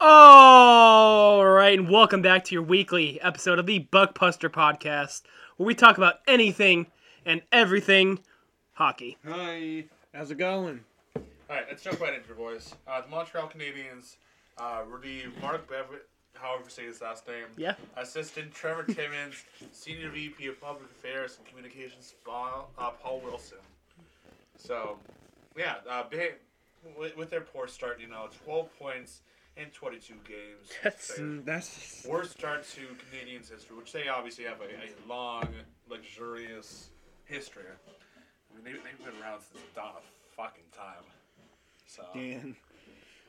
All right, and welcome back to your weekly episode of the Buckpuster Podcast, where we talk about anything and everything hockey. Hi. How's it going? All right, let's jump right into it, boys. Uh, the Montreal Canadiens uh, relieved Mark Bevitt, however you say his last name. Yeah. Assistant Trevor Timmins, Senior VP of Public Affairs and Communications, Paul, uh, Paul Wilson. So, yeah, uh, with, with their poor start, you know, 12 points in 22 games. That's- That's worst start to Canadiens history, which they obviously have a, a long, luxurious history. I mean, they, they've been around since the dawn of fucking time. So, Dan.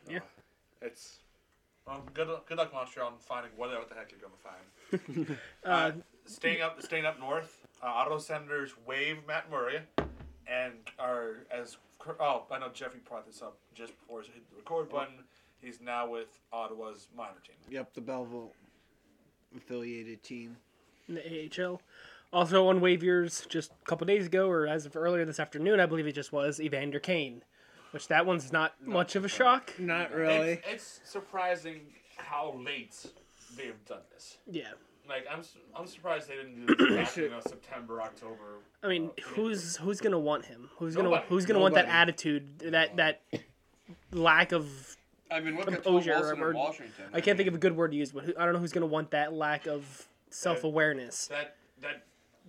Yeah. it's well, good, good luck Montreal in finding whatever the heck you're gonna find. Uh, Uh, staying up, staying up north, uh, Ottawa Senators waive Matt Murray, and are as oh I know Jeffrey brought this up just before he hit the record button. He's now with Ottawa's minor team. Yep, the Belleville affiliated team. in the AHL. Also on waivers just a couple days ago, or as of earlier this afternoon, I believe it just was Evander Kane, which that one's not much of a shock. Not really. It's, it's surprising how late they've done this. Yeah. Like I'm, I'm surprised they didn't do this back in you know, September, October. I mean, Uh, who's who's gonna want him? Who's gonna who's gonna want that attitude, that that lack of I mean, what at Tom Composure, Wilson or- in Washington. I can't think of a good word to use, but who, I don't know who's gonna want that lack of self awareness. that that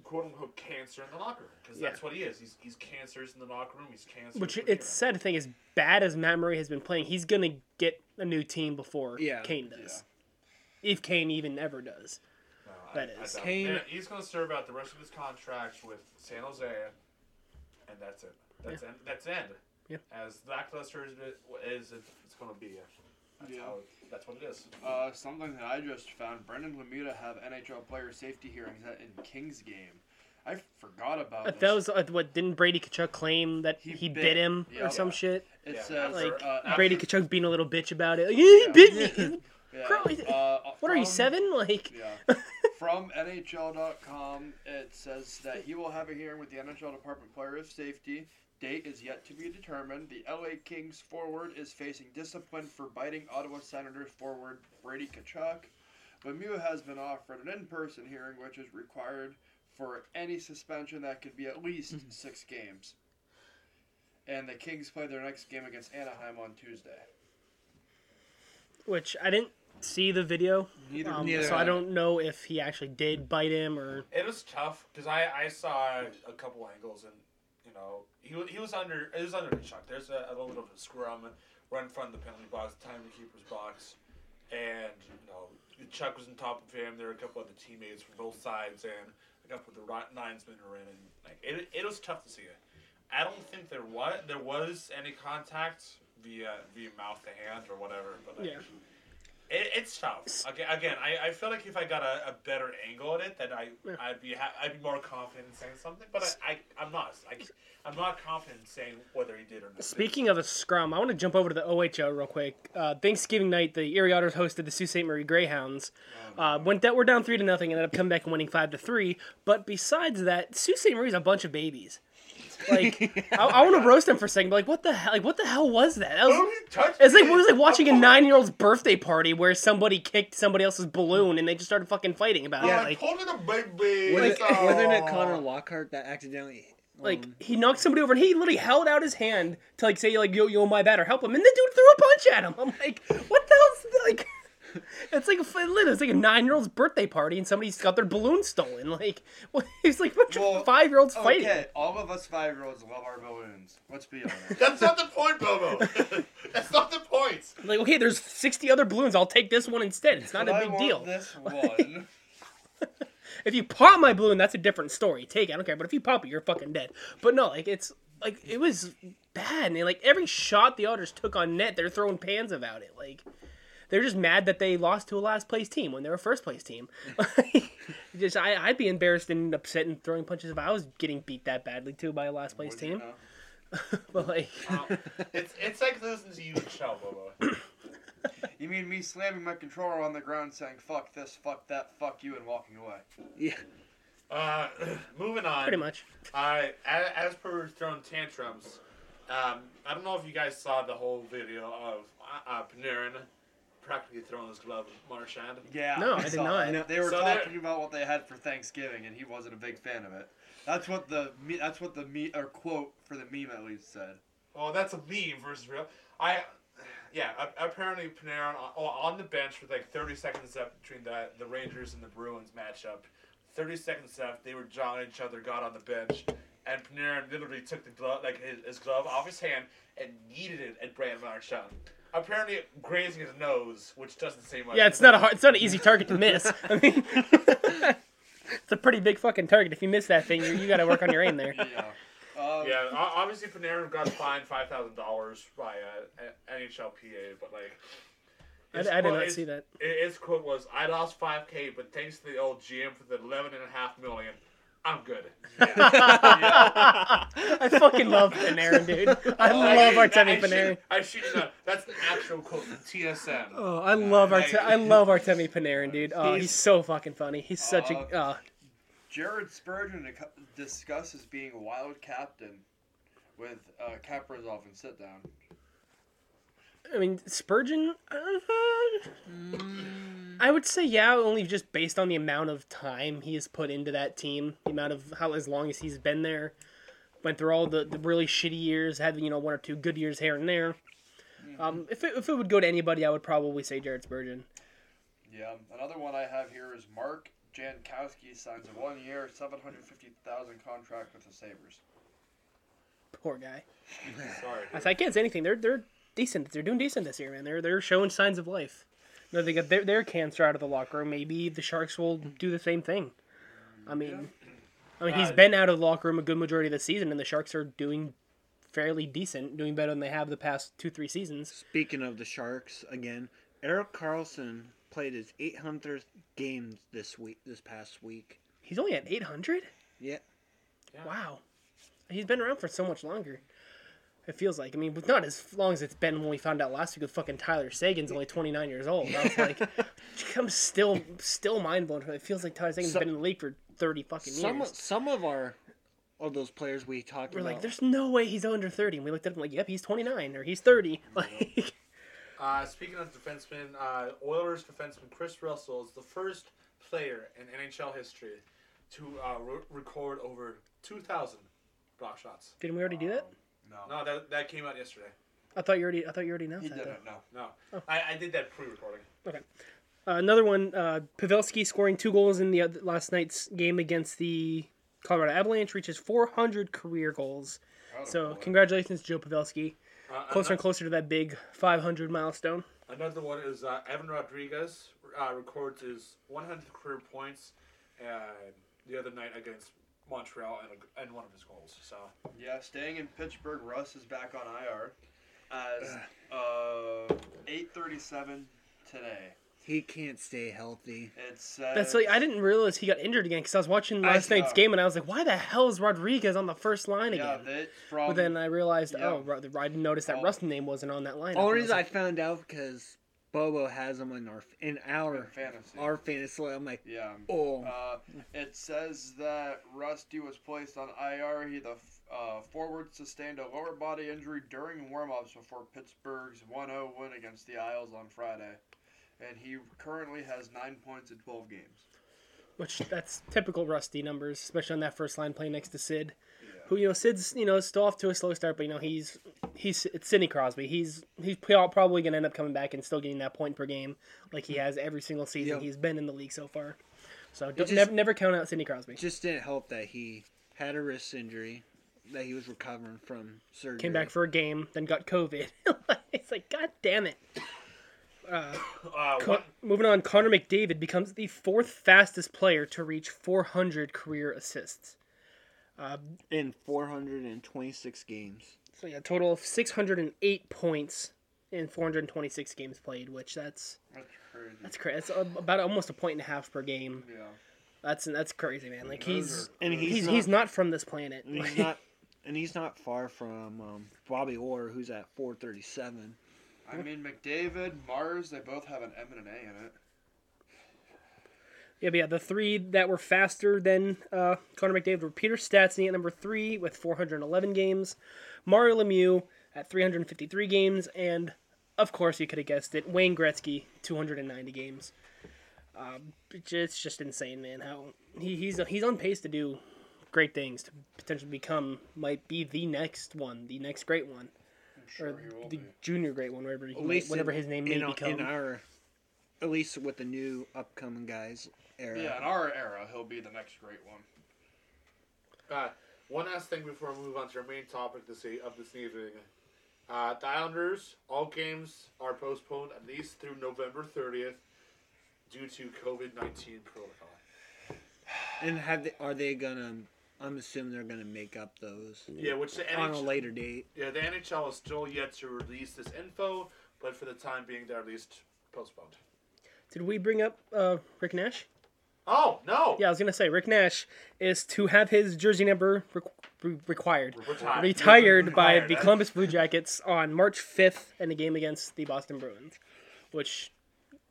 quote unquote cancer in the locker room because Yeah. that's what he is. He's he's cancers in the locker room. He's cancer. Which it's sad to think, as bad as Matt Murray has been playing, he's gonna get a new team before Yeah. Kane does, if Kane even ever does. that is. Kane- Kane. He's going to serve out the rest of his contract with San Jose, and that's it. That's end. That's end. Yeah. As lackluster as it is, it's, it's going to be. That's Yeah. how. That's what it is. Uh, something that I just found: Brendan Lemieux have NHL player safety hearings at, in Kings game. I forgot about Uh, this. That was uh, what didn't Brady Tkachuk claim that he, He bit, bit- him yeah. or some shit? It Yeah, says Like uh, after- Brady Tkachuk being a little bitch about it. Like, yeah, he Yeah. bit me. yeah, Christ. uh, What are you seven? Like Yeah. From NHL.com, it says that he will have a hearing with the NHL Department of Player of Safety. Date is yet to be determined. The LA Kings forward is facing discipline for biting Ottawa Senators forward Brady Tkachuk. Lemieux has been offered an in-person hearing, which is required for any suspension that could be at least six games. And the Kings play their next game against Anaheim on Tuesday. which I didn't see the video, Neither, um, neither so I I. don't know if he actually did bite him or. It was tough because I, I saw a couple angles and you know he he was under it was under the shock. There's a, a little bit of a scrum right in front of the penalty box, the keeper's box, and you know Chuck was on top of him. There were a couple other teammates from both sides, and a couple of the ri- linesmen were in, and like it, it was tough to see it. I don't think there was there was any contact via via mouth to hand or whatever, but like, Yeah. It, it's tough. Again, again I, I feel like if I got a, a better angle at it, then I Yeah. I'd be ha- I'd be more confident in saying something. But I, I I'm not. I, I'm not confident in saying whether he did or not. Speaking of a scrum, I want to jump over to the OHL real quick. Uh, Thanksgiving night, the Erie Otters hosted the Sault Ste. Marie Greyhounds. Uh, went that we're down three to nothing, ended up coming back and winning five to three. But besides that, Sault Ste. Marie's a bunch of babies. Like I, I want to roast him for a second. But like, what the hell? Like, what the hell was that? that was, Who touched It's like me? it was like watching a I'm- nine-year-old's birthday party where somebody kicked somebody else's balloon and they just started fucking fighting about Yeah, it. Like, told me the baby. Was Like, it, wasn't it oh. Connor Lockhart that accidentally? like um, he knocked somebody over and he literally held out his hand to like say like yo yo my bad or help him and the dude threw a punch at him. I'm like, what the hell's like? It's like a it's like a nine-year-old's birthday party and somebody's got their balloon stolen. Like, well, it's like a bunch Well, of five-year-olds fighting. Okay, all of us five-year-olds love our balloons. Let's be honest. That's not the point, Bobo. That's not the point. Like, okay, there's sixty other balloons. I'll take this one instead. It's not But a I big want deal. This one. If you pop my balloon, that's a different story. Take it, I don't care. But if you pop it, you're fucking dead. But no, like it's like it was bad, and like every shot the Otters took on net, they're throwing pans about it. Like they're just mad that they lost to a last place team when they're a first place team. just I, I'd be embarrassed and upset and throwing punches if I was getting beat that badly too by a last place Would you team. know? But like, Um, it's it's like losing to you and Shell, Bobo. You mean me slamming my controller on the ground saying "fuck this, fuck that, fuck you" and walking away? Yeah. Uh, moving on. pretty much. Uh, as, as per throwing tantrums, um, I don't know if you guys saw the whole video of uh, uh, Panarin practically throwing his glove at Marchand. Yeah. No, I did not. that. They were So talking about what they had for Thanksgiving, and he wasn't a big fan of it. That's what the me- that's what the me or quote for the meme at least said. Well, that's a meme versus real. I, yeah. Apparently, Panarin on, oh, on the bench with like 30 seconds left between the the Rangers and the Bruins matchup. 30 seconds left. They were jawing each other. Got on the bench, and Panarin literally took the glove, like his, his glove, off his hand and yeeted it at Brandon Marchand. Apparently, grazing his nose, which doesn't say much. Yeah, it's not a hard, it's not an easy target to miss. I mean, it's a pretty big fucking target. If you miss that thing, you, you got to work on your aim there. Yeah. Um, Yeah, o- obviously Panarin got fined five thousand dollars by uh, NHLPA, but like, I, his I did quote- not his- see that. His quote was, "I lost five k, but thanks to the old GM for the eleven and a half million, I'm good." I fucking love Panarin, dude. I love Artemi I should- Panarin. I should you know that's the actual quote from TSN. Oh, I love Like- Arte- I love Artemi Panarin, dude. Oh, he's, He's- so fucking funny. He's such a. Uh, Uh, Jared Spurgeon dic- discusses being a wild captain with uh, Kaprizov and sit down. I mean, Spurgeon. Uh, I would say yeah, only just based on the amount of time he has put into that team, the amount of how as long as he's been there, went through all the, the really shitty years, had you know one or two good years here and there. Um, if it, if it would go to anybody, I would probably say Jared Spurgeon. Yeah. Another one I have here is Mark Jankowski signs a one-year, seven hundred fifty thousand contract with the Sabres. Poor guy. Sorry. I, I can't say anything. They're they're decent. They're doing decent this year, man. They're they're showing signs of life. No, they got their their cancer out of the locker room. Maybe the Sharks will do the same thing. I mean, I mean he's Uh, been out of the locker room a good majority of the season, and the Sharks are doing fairly decent, doing better than they have the past two three seasons. Speaking of the Sharks, again, Erik Karlsson played his 800th game this week, this past week. He's only at eight hundred. Yeah. Yeah. Wow, he's been around for so much longer. It feels like. I mean, but not as long as it's been when we found out last week with fucking Tyler Seguin's only 29 years old. I was like, I'm still still mind blown. It feels like Tyler Seguin's So- been in the league for 30 fucking years. Some some of our of those players we talked We're about. like, there's no way he's under 30. And we looked at him like, yep, he's 29 or he's 30. Like, Uh, speaking of defensemen, uh, Oilers defenseman Kris Russell is the first player in NHL history to uh, re- record over 2,000 block shots. didn't we already do that? No. No, that, that came out yesterday. I thought you already. I thought you already announced He that. didn't. No. No, Oh. I, I did that pre-recording. Okay. Uh, another one. Uh, Pavelski scoring two goals in the oth- last night's game against the Colorado Avalanche reaches 400 career goals. So congratulations, Joe Pavelski. Uh, Closer and closer to that big 500 milestone. Another one is uh, Evan Rodrigues uh, records his 100 career points uh, the other night against Montreal and, a, and one of his goals. So Yeah, staying in Pittsburgh, Russ is back on IR as uh, 8:37 today. he can't stay healthy. It says That's like I didn't realize he got injured again because I was watching last night's game and I was like, why the hell is Rodrigues on the first line Yeah, again? that from But then I realized, yeah. oh, I didn't notice that Oh. Rust's name wasn't on that line. Only reason I found out because Bobo has him in our in our in fantasy. our fantasy. I'm like, yeah. oh, Uh, it says that Rusty was placed on IR. He the uh, forward sustained a lower body injury during warm-ups before Pittsburgh's 1-0 win against the Isles on Friday, and he currently has nine points in 12 games. which that's typical Rusty numbers, especially on that first line playing next to Sid. Who you know, Sid's you know still off to a slow start, but you know he's he's it's Sidney Crosby. He's he's probably gonna end up coming back and still getting that point per game like he has every single season Yep. he's been in the league so far. So don't, just- never never count out Sidney Crosby. just didn't help that he had a wrist injury that he was recovering from surgery. Came back for a game, then got COVID. it's like God damn it. Uh, uh, Con- moving on, Connor McDavid becomes the fourth fastest player to reach 400 career assists. In 426 games. So yeah, total of 608 points in 426 games played, which that's That's crazy. that's crazy. That's about almost a point and a half per game. yeah. That's that's crazy, man. Like Those he's And he's he's he's not- not, from this planet. And he's not, and he's not far from um, Bobby Orr, who's at 437. I mean, McDavid, Mars, they both have an M and an A in it. Yeah, but yeah, the three that were faster than uh, Connor McDavid were Peter Stastny at number three with 411 games, Mario Lemieux at 353 games, and of course, you could have guessed it. Wayne Gretzky, 290 games. Um, it's just insane, man. How he, he's he's on pace to do great things to potentially become might be the next one, the next great one, I'm sure or the be. junior great one, whatever he At might- least whatever in- his name may in, become. in our, at least with the new upcoming guys era. Yeah, in our era, he'll be the next great one. Uh, one last thing before we move on to our main topic this e- of this evening. Uh, the Islanders, all games are postponed at least through November 30th due to COVID 19 protocol. And have they, are they gonna? I'm assuming they're gonna make up those Yeah, which the on a NHL, later date. yeah, the NHL is still yet to release this info, but for the time being, they're at least postponed. Did we bring up uh, Rick Nash? Oh, no! Yeah, I was gonna say Rick Nash is to have his jersey number re- re- required. Retired. retired by Retired, the? Columbus Blue Jackets on March 5th in a game against the Boston Bruins, which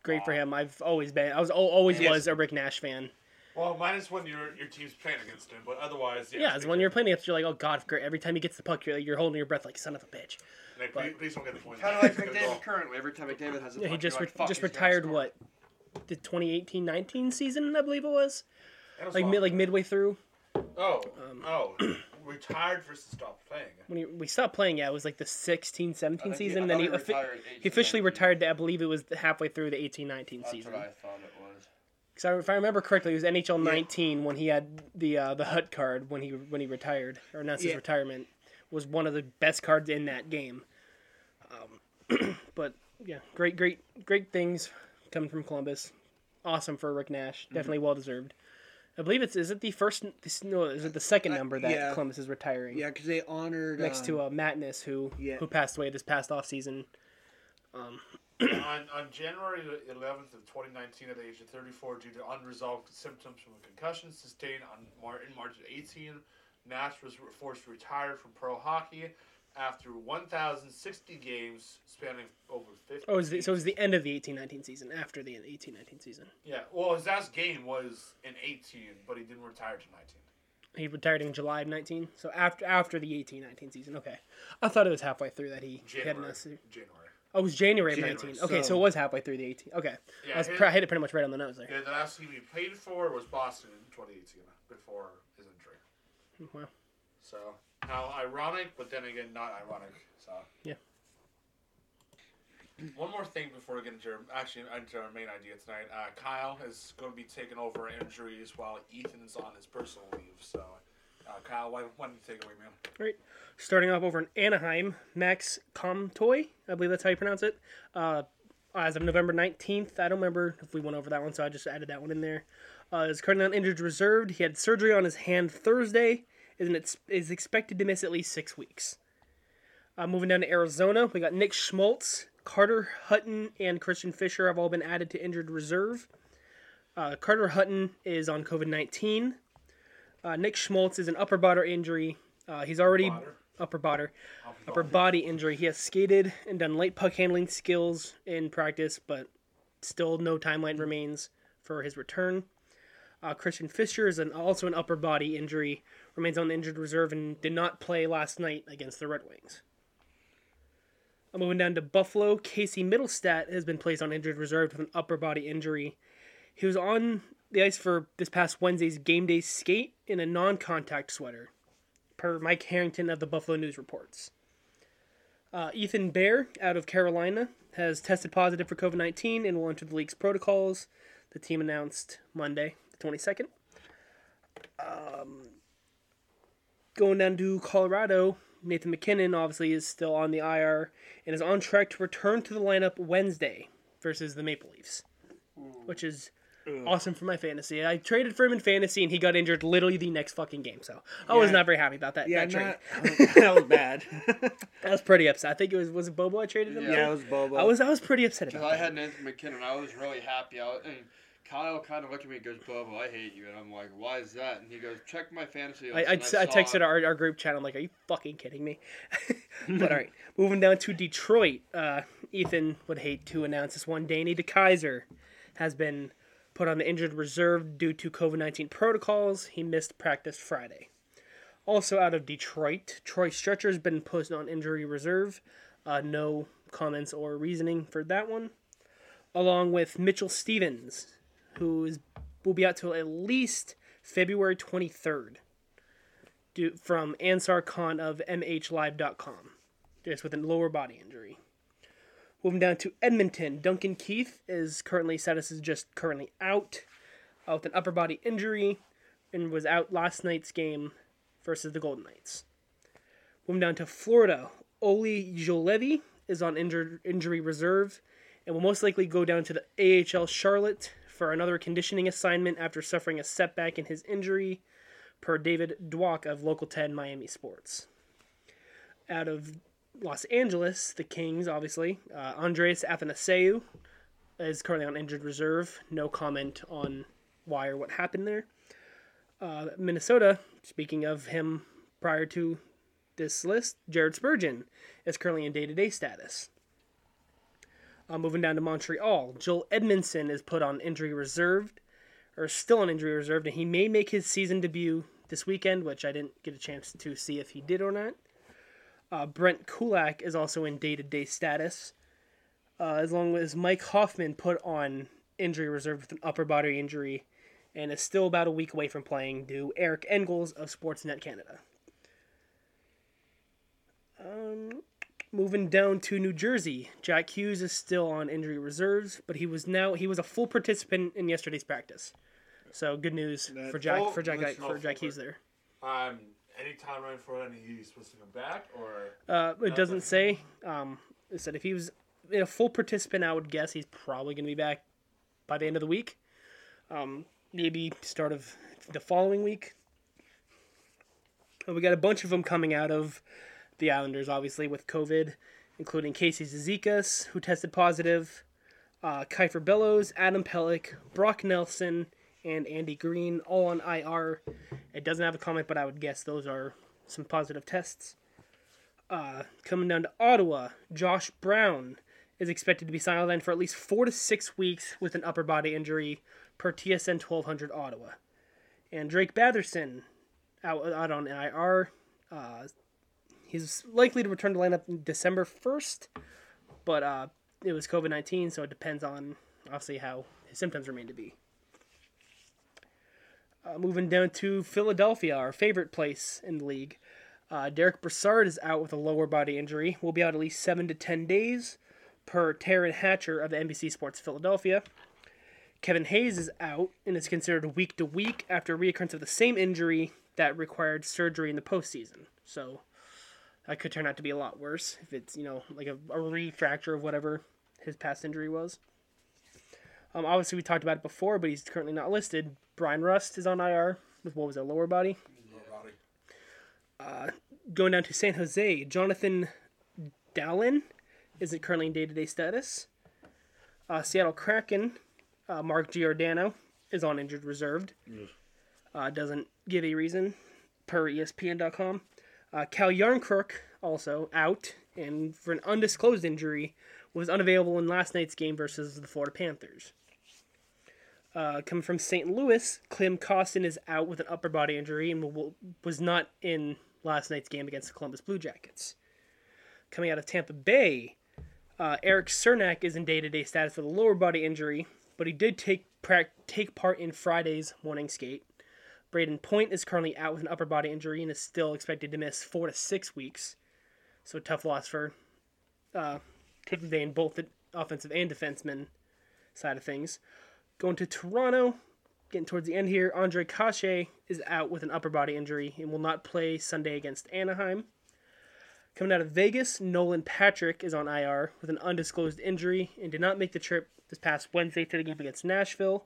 great for him. I've always been, I was always Yes. was a Rick Nash fan. Well, minus when your your team's playing against him, but otherwise, yes, Yeah, it's when you're playing against, you're like, oh god. Every time he gets the puck, you're, like, you're holding your breath like son of a bitch. Like, please, please don't get the point. Kind of like It's a. McDavid currently. Every time McDavid has a Yeah, he just you're re- "Fuck, just he's gonna retired score." what the 2018-19 season, I believe it was, was like long. mid, like midway through Oh, Um, oh, retired versus stopped playing. when he, we stopped playing. Yeah, it was like the 16-17 I he- season. I then he, he retired he officially 18-19. retired. I believe it was halfway through the 18-19 That's season. what I thought it was. Because if I remember correctly, it was NHL 19 when he had the uh, the Hut card when he when he retired or announced his retirement was one of the best cards in that game. Um, but yeah, great great great things coming from Columbus. Awesome for Rick Nash. Mm-hmm. Definitely well deserved. I believe it's is it the first no is it the second number that yeah. Columbus is retiring Yeah, because they honored next um, to uh, Matness who yeah. who passed away this past off season. on, on January 11th of 2019, at the age of 34, due to unresolved symptoms from a concussion sustained on Mar- in March of 18, Nash was forced to retire from pro hockey after 1,060 games spanning over 50. Oh, it the, so it was the end of the 18-19 season after the 18-19 season. Yeah, well, his last game was in 18, but he didn't retire to 19. He retired in July of 19. So after after the 18-19 season. Okay. I thought it was halfway through that he had January. an January. Oh, it was January of January, 19. Okay, so, so- it was halfway through the 18. Okay. Yeah, I, was his- I hit it pretty much right on the nose there. Yeah, the last team he played for was Boston in 2018 before his injury. Hmm, wow. So how ironic, but then again, not ironic. So Yeah. One more thing before we get into our, actually into our main idea tonight. Uh, Kyle is going to be taking over injuries while Ethan's on his personal leave. So, uh, Kyle, why, why don't you take it away, man? Right. Starting off over in Anaheim, Max Comtois, I believe that's how you pronounce it. Uh, as of November 19th, I don't remember if we went over that one, so I just added that one in there. Uh, is currently on injured reserved. He had surgery on his hand Thursday, and it's is expected to miss at least six weeks. Uh, moving down to Arizona, we got Nick Schmaltz, Carter Hutton, and Christian Fischer have all been added to injured reserve. Uh, Carter Hutton is on COVID 19. Uh, Nick Schmaltz is an upper body injury. Uh, he's already Body? upper body upper body injury. He has skated and done light puck handling skills in practice, but still no timeline remains for his return. Uh, Christian Fischer is an, also an upper body injury, remains on the injured reserve and did not play last night against the Red Wings. I'm moving down to Buffalo. Casey Mittelstadt has been placed on injured reserve with an upper body injury. He was on the ice for this past Wednesday's game day skate in a non contact sweater, per Mike Harrington of the Buffalo News reports. Uh, Ethan Bear out of Carolina has tested positive for COVID 19 and will enter the league's protocols. The team announced Monday, the 22nd. Um, going down to Colorado, Nathan MacKinnon obviously is still on the IR and is on track to return to the lineup Wednesday versus the Maple Leafs, which is awesome for my fantasy. I traded for him in fantasy and he got injured literally the next fucking game, so I was not very happy about that, Yeah, that trade. that was bad. I was pretty upset. I think it was was it Bobo I traded him. Yeah. to? yeah, it was Bobo. I was I was pretty upset Because about I that. had Nathan MacKinnon, I was really happy. I was, and Kyle kind of looked at me and goes, Bobo, I hate you. And I'm like, why is that? And he goes, check my fantasy I, list. I, I saw texted our, our group chat. I'm like, are you fucking kidding me? but all right, moving down to Detroit. Uh, Ethan would hate to announce this one. Danny DeKeyser has been put on the injured reserve due to COVID 19 protocols. He missed practice Friday. Also out of Detroit, Troy Stecher has been put on injury reserve. Uh, no comments or reasoning for that one. Along with Mitchell Stephens, who is will be out till at least February 23rd due, from Ansar Khan of MHLive.com, just with a lower body injury. Moving down to Edmonton, Duncan Keith is currently status is just currently out uh, with an upper body injury and was out last night's game versus the Golden Knights. Moving down to Florida, Olli Juolevi is on injured injury reserve and will most likely go down to the AHL Charlotte for another conditioning assignment after suffering a setback in his injury, per David Dwork of Local 10 Miami Sports. Out of Los Angeles, the Kings, obviously, uh, Andreas Athanasiou is currently on injured reserve. No comment on why or what happened there. Uh, Minnesota, speaking of him prior to this list, Jared Spurgeon is currently in day to day status. Uh, moving down to Montreal, Joel Edmundson is put on injury reserved, or still on injury reserved, and he may make his season debut this weekend, which I didn't get a chance to see if he did or not. Uh, Brent Kulak is also in day to day status, uh, as long as Mike Hoffman put on injury reserve with an upper body injury and is still about a week away from playing due Eric Engels of Sportsnet Canada. Um, moving down to New Jersey, Jack Hughes is still on injury reserves, but he was now he was a full participant in yesterday's practice. So good news That- for Jack Oh, for Jack for Jack. Hughes there. Um, any timeline for when he's supposed to come back, or Uh, it doesn't say. Um, it said if he was a full participant, I would guess he's probably going to be back by the end of the week. Um, maybe start of the following week. And we got a bunch of them coming out of the Islanders, obviously with COVID, including Casey Cizikas, who tested positive, uh, Kiefer Bellows, Adam Pelech, Brock Nelson, and Andy Greene, all on IR. It doesn't have a comment, but I would guess those are some positive tests. Uh, coming down to Ottawa, Josh Brown is expected to be sidelined for at least four to six weeks with an upper body injury per TSN 1200 Ottawa. And Drake Batherson out, out on IR. Uh, he's likely to return to lineup December 1st, but uh, it was COVID 19, so it depends on obviously how his symptoms remain to be. Uh, moving down to Philadelphia, our favorite place in the league. Uh, Derek Brassard is out with a lower body injury. Will be out at least seven to ten days, per Taryn Hatcher of NBC Sports Philadelphia. Kevin Hayes is out and is considered week to week after reoccurrence of the same injury that required surgery in the postseason. So that could turn out to be a lot worse if it's you know like a, a re-fracture of whatever his past injury was. Um, obviously we talked about it before, but he's currently not listed. Bryan Rust is on IR with what was it, lower body going down to San Jose, Jonathan Dahlén is currently in day-to-day status. Uh, Seattle Kraken, uh, Mark Giordano is on injured reserved. Uh, doesn't give a reason per ESPN.com. Uh, Calle Järnkrok also out and for an undisclosed injury was unavailable in last night's game versus the Florida Panthers. Uh, coming from St. Louis, Klim Kostin is out with an upper body injury and was not in last night's game against the Columbus Blue Jackets. Coming out of Tampa Bay, uh, Erik Cernak is in day-to-day status with a lower body injury, but he did take prac- take part in Friday's morning skate. Brayden Point is currently out with an upper body injury and is still expected to miss four to six weeks. So tough loss for uh, Tampa Bay in both the offensive and defenseman side of things. Going to Toronto, getting towards the end here, Ondrej Kase is out with an upper body injury and will not play Sunday against Anaheim. Coming out of Vegas, Nolan Patrick is on IR with an undisclosed injury and did not make the trip this past Wednesday to the game against Nashville.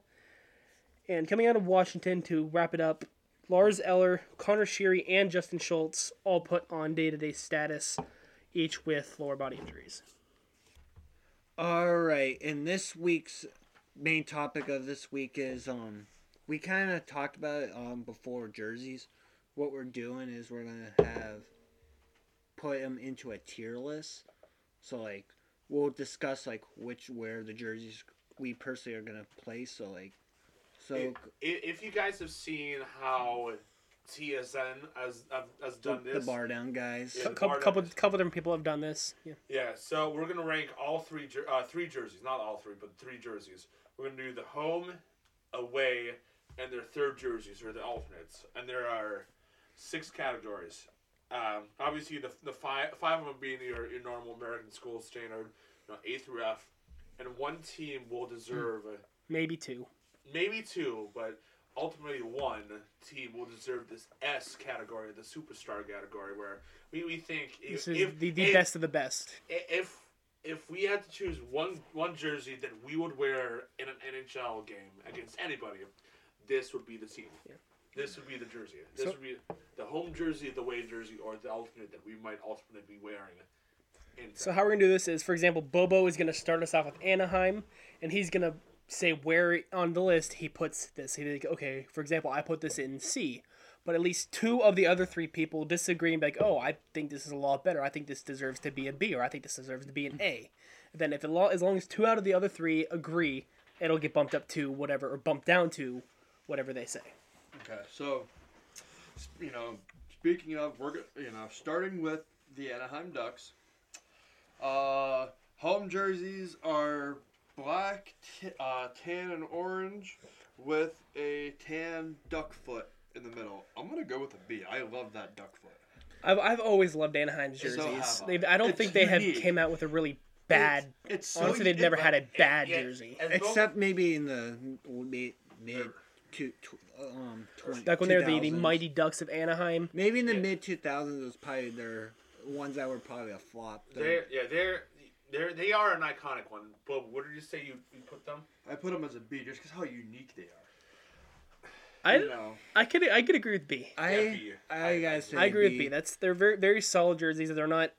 And coming out of Washington to wrap it up, Lars Eller, Conor Sheary, and Justin Schultz all put on day to day status, each with lower body injuries. All right, and this week's main topic of this week is um we kind of talked about it um before jerseys. What we're doing is we're gonna have put them into a tier list. So like we'll discuss like which where the jerseys we personally are gonna place. So like so I- if you guys have seen how TSN has have, has The, done the this. The bar down guys. Yeah. couple, Bar couple, down. couple different people have done this. Yeah. Yeah, so we're gonna rank all three jer- uh, three jerseys, not all three, but three jerseys. We're gonna do the home, away, and their third jerseys or the alternates, and there are six categories. Um, obviously, the, the five five of them being your, your normal American school standard, you know, A through F, and one team will deserve Maybe two. Maybe two, but ultimately one team will deserve this S category, the superstar category, where we, we think if, if, the, the if- best of the best. if if we had to choose one one jersey that we would wear in an NHL game against anybody, this would be the team. Yeah. This would be the jersey. This So- would be the home jersey, the away jersey, or the alternate that we might ultimately be wearing. So how we're gonna do this is, for example, Bobo is gonna start us off with Anaheim, and he's gonna say where on the list he puts this. He's like, okay, for example, I put this in C, but at least two of the other three people disagree and be like, oh, I think this is a lot better. I think this deserves to be a B, or I think this deserves to be an A. Then if it lo- as long as two out of the other three agree, it'll get bumped up to whatever, or bumped down to whatever they say. Okay, so you know, speaking of, we're you know starting with the Anaheim Ducks. Uh, home jerseys are black, t- uh, tan, and orange with a tan duck foot in the middle. I'm gonna go with a B. I love that duck foot. I've, I've always loved Anaheim's jerseys. have I. They've, I don't It's think they have came out with a really bad. It's, it's so honestly, they've never had a bad yeah, jersey. as both- Except maybe in the mid mid to, to um 20, Like when they were the, the Mighty Ducks of Anaheim. Maybe in the Yeah. mid two thousands was probably their ones that were probably a flop. They're yeah they're they're they are an iconic one. But what did you say you, you put them? I put them as a B just because how unique they are. I, You know, I could I could agree with B. I Yeah, B. I, I- gotta say I agree with B. B. That's they're very very solid jerseys. They're not.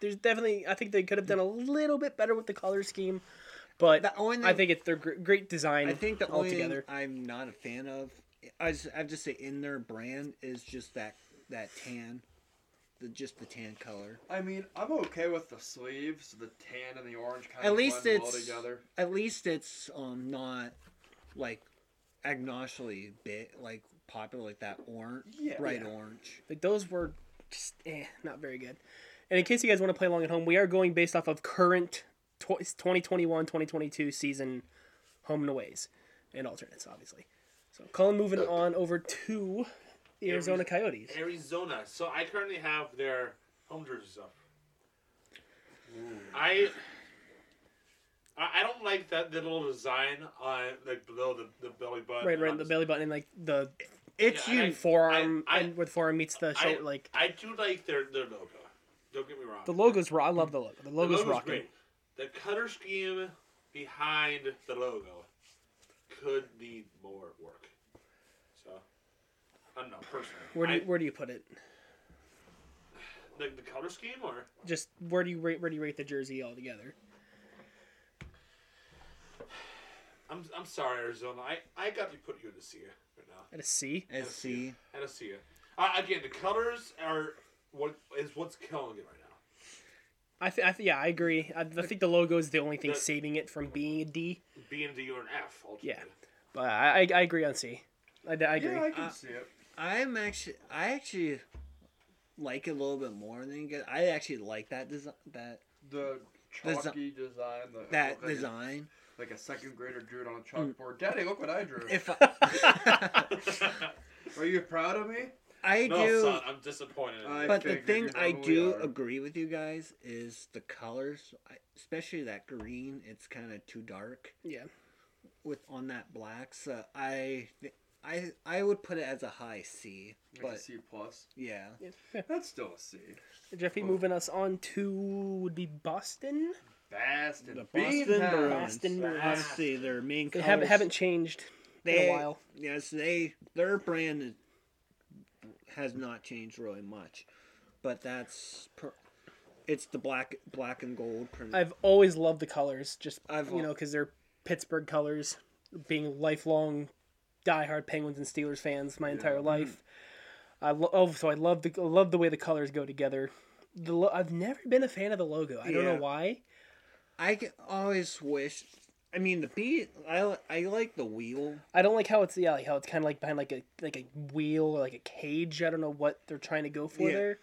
There's definitely I think they could have done a little bit better with the color scheme, but The only I think it's their gr- great design. I think the only thing. I'm not a fan of, I just, I just say in their brand is just that that tan, the just the tan color. I mean, I'm okay with the sleeves, the tan and the orange kind At of least blend well it's together. at least it's um not like agnostically bit like popular like that orange Yeah. bright Yeah. orange. Like those were just eh, not very good. And in case you guys want to play along at home, we are going based off of current 2021-2022 season home and aways and alternates, obviously. So Colin moving on over to the Arizona Ariz- Coyotes. Arizona. So I currently have their home jerseys up. I I I don't like that the little design on like below the, the belly button. Right, and right, the the- belly button and like the It's Yeah, and you. I- forearm I- and where the forearm meets the I, shoulder. Like I do like their their logo. Don't get me wrong. the logo's raw. I love the logo. The The logo's logo's rocking. great. The color scheme behind the logo could need more work. So I don't know personally. Where do you, I- where do you put it? the, the color scheme or Just where do you rate where do you rate the jersey altogether? I'm I'm sorry Arizona. I I got to put you in the C right now. At a C. SC. And a C. Uh, again, the colors are what is what's killing it right now. I, th- I th- yeah, I agree. I, I think the logo is the only thing The- saving it from being a D. B and D or an F. Ultimately. Yeah. But I, I, I agree on C. I, I agree. Yeah, I can Uh, see it. I'm actually I actually like it a little bit more than you get. I actually like that design that The Desi- chalky design. The, that like design. A, like a second grader drew it on a mm. chalkboard. Daddy, look what I drew. If I, Are you proud of me? I no, do, son, I'm disappointed. I- but the thing I do are. agree with you guys is the colors, especially that green. It's kind of too dark yeah. with on that black. So I, I, I would put it as a high C. Like But a C plus. yeah, yeah. That's still a C. Jeffy moving us on to would be Boston. Boston. the Boston Hounds. Bruins. Boston Bruins. Honestly, their main They colors haven't haven't changed in a while. Yes, they their brand has not changed really much, but that's per, it's the black black and gold. Print. I've always loved the colors, just I've you know, because they're Pittsburgh colors. Being lifelong, diehard Penguins and Steelers fans my entire mm-hmm. life. I lo- oh, so I love the I love the way the colors go together. The lo- I've never been a fan of the logo. I don't know why. I always wish I mean, the B. I I like the wheel. I don't like how it's yeah, like how it's kind of like behind like a like a wheel or like a cage. I don't know what they're trying to go for Yeah. there.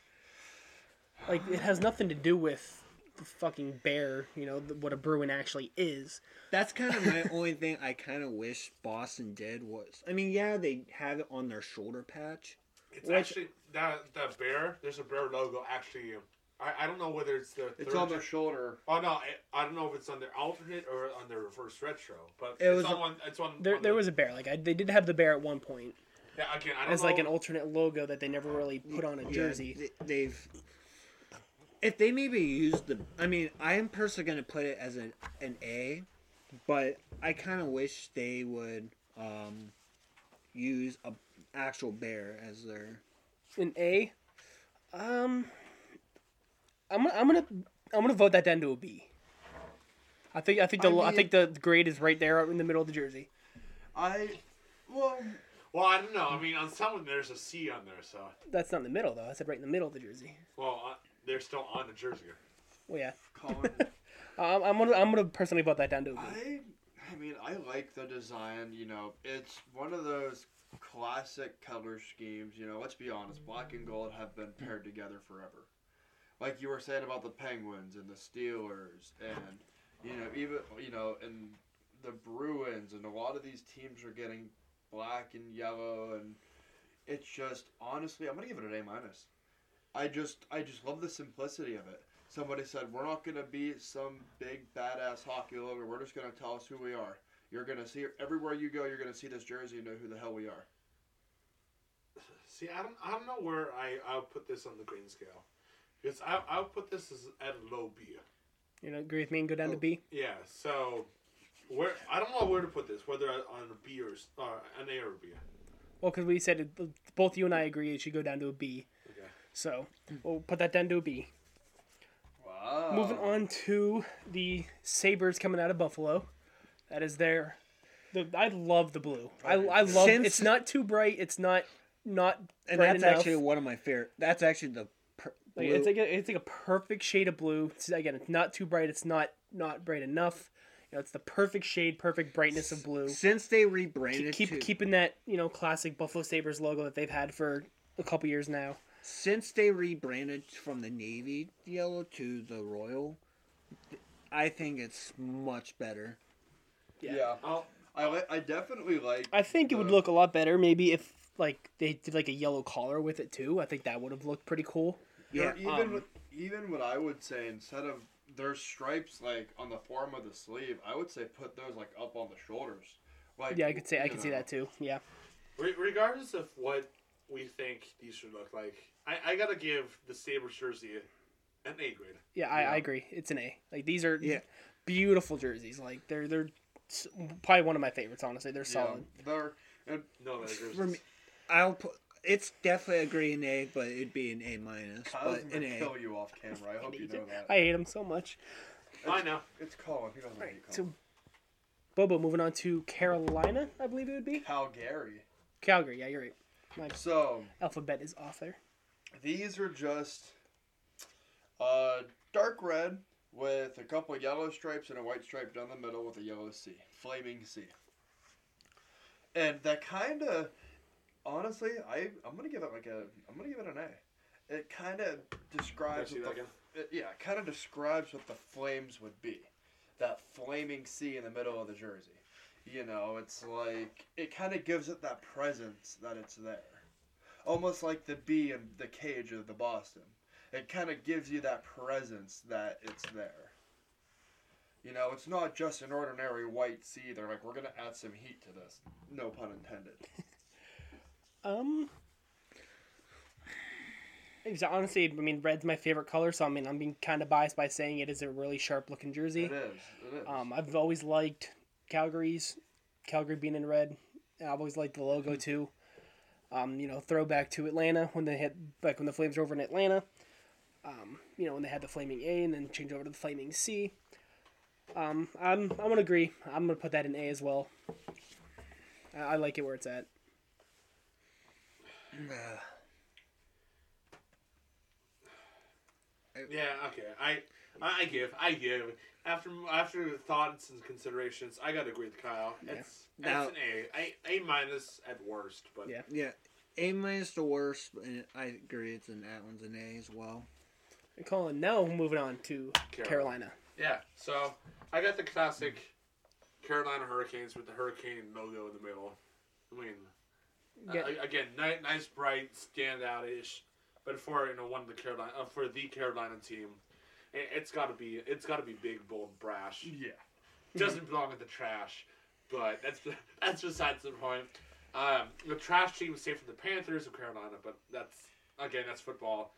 Like it has nothing to do with fucking bear. You know the, what a Bruin actually is. That's kind of my only thing. I kind of wish Boston did was. I mean, yeah, they have it on their shoulder patch. It's Which- actually that that bear. There's a bear logo actually. Um, I, I don't know whether it's the. It's on their gen- shoulder. Oh no! I, I don't know if it's on their alternate or on their reverse retro, but It it's was on one. It's on. There on there the- was a bear. Like I, they did have the bear at one point Yeah, again, I don't as know. like an alternate logo that they never really put on a Yeah, jersey. th- they've. If they maybe used the, I mean, I am personally gonna put it as an an A, but I kind of wish they would um, use a actual bear as their. An A. Um, I'm gonna I'm gonna I'm gonna vote that down to a B. I think I think the I I, think the grade is right there in the middle of the jersey. I well, Well, I don't know. I mean, on some of them there's a C on there, so That's not in the middle though. I said right in the middle of the jersey. well, uh, they're still on the jersey. Well, yeah. Colin. Um, I'm gonna I'm gonna personally vote that down to a B. I, I mean, I like the design. You know, it's one of those classic color schemes. You know, let's be honest, black and gold have been paired together forever. Like you were saying about the Penguins and the Steelers, and you know, even you know, and the Bruins, and a lot of these teams are getting black and yellow, and it's just honestly, I'm gonna give it an A minus. I just, I just love the simplicity of it. Somebody said, we're not going to be some big badass hockey logo. We're just going to tell us who we are. You're going to see everywhere you go. You're going to see this jersey and know who the hell we are. See, I don't, I don't know where I I'll put this on the grade scale, because I I'll put this as at a low B. You know, agree with me and go down to B. Yeah, so where I don't know where to put this, whether on a B or s- uh, an A or a B. Well, because we said it, both you and I agree it should go down to a B. So we'll put that down to a B. Wow. Moving on to the Sabres coming out of Buffalo. That is their. The, I love the blue. I, I love. Since- it's not too bright. It's not not And bright that's enough. actually one of my favorite. That's actually the. Per, Like, blue- it's like a, it's like a perfect shade of blue. It's, again, it's not too bright. It's not not bright enough. You know, it's the perfect shade, perfect brightness of blue. since they rebranded Keep to, keeping that you know classic Buffalo Sabres logo that they've had for a couple years now. Since they rebranded from the navy yellow to the royal, I think it's much better. Yeah. Yeah. I'll, I, li- I definitely like. I think it would look a lot better maybe if like they did like a yellow collar with it too. I think that would have looked pretty cool. Yeah. Yeah, Even um, with, even what I would say instead of their stripes like on the form of the sleeve, I would say put those like up on the shoulders. Like Yeah, I could say I you could see that too. Yeah. re- regardless of what we think these should look like, I, I gotta give the Sabres jersey an A grade. Yeah, I, I agree. It's an A. Like these are Yeah. beautiful jerseys. Like they're they're probably one of my favorites. Honestly, they're Yeah, solid. they're and No, that jerseys. For me, I'll put. It's definitely a green A, but it'd be an A minus. Kyle's But gonna an A. kill you off camera. I hope you know that. I hate them so much. I know. It's Colin. He doesn't Right. hate So, Bobo, moving on to Carolina, I believe it would be Calgary. Calgary. Yeah, you're right. My So alphabet is off there. These are just uh, dark red with a couple of yellow stripes and a white stripe down the middle with a yellow C, flaming C. And that kind of, honestly, I I'm gonna give it like a I'm gonna give it an A. It kind of describes what the it, yeah, kind of describes what the flames would be. That flaming C in the middle of the jersey. You know, it's like it kind of gives it that presence that it's there. Almost like the bee in the cage of the Boston. It kind of gives you that presence that it's there. You know, it's not just an ordinary white sea. They're like, we're gonna add some heat to this. No pun intended. Um. it's Honestly, I mean, red's my favorite color, so I mean, I'm being kind of biased by saying it is a really sharp looking jersey. It is. It is. Um, I've always liked Calgary's, Calgary being in red. I've always liked the logo too. Um, you know, throwback to Atlanta when they had back when the Flames were over in Atlanta. Um, you know, when they had the flaming A and then change over to the flaming C. Um, I'm I'm gonna agree. I'm gonna put that in A as well. I, I like it where it's at. Yeah, okay. I I, I give. I give. After after thoughts and considerations, I gotta agree with Kyle. Yeah. It's Now- it's an A. A A minus at worst, but Yeah. Yeah, A minus the worst, and I agree. It's an that one's an A as well. And Colin, now moving on to Carolina. Carolina. Yeah, so I got the classic Carolina Hurricanes with the hurricane logo in the middle. I mean, Yeah. uh, again, ni- nice, bright, standout-ish, but for you know one of the Carolina uh, for the Carolina team, it, it's got to be it's got to be big, bold, brash. Yeah. Doesn't belong in the trash, but that's that's besides the point. Um, the trash team is safe from the Panthers of Carolina, but that's again that's football.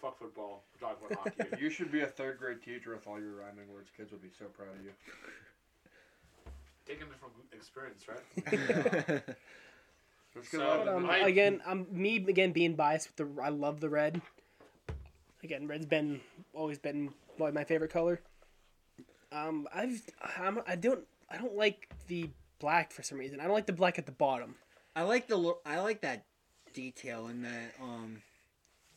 Fuck football. We're talking about hockey. You should be a third grade teacher with all your rhyming words. Kids would be so proud of you. Taking it from experience, right? Let's So, get on But, to um, I- again, I'm me again being biased with the. I love the red. Again, red's been always been my favorite color. Um, I've I'm, I don't I don't like the black for some reason. I don't like the black at the bottom. I like the I like that detail in that um,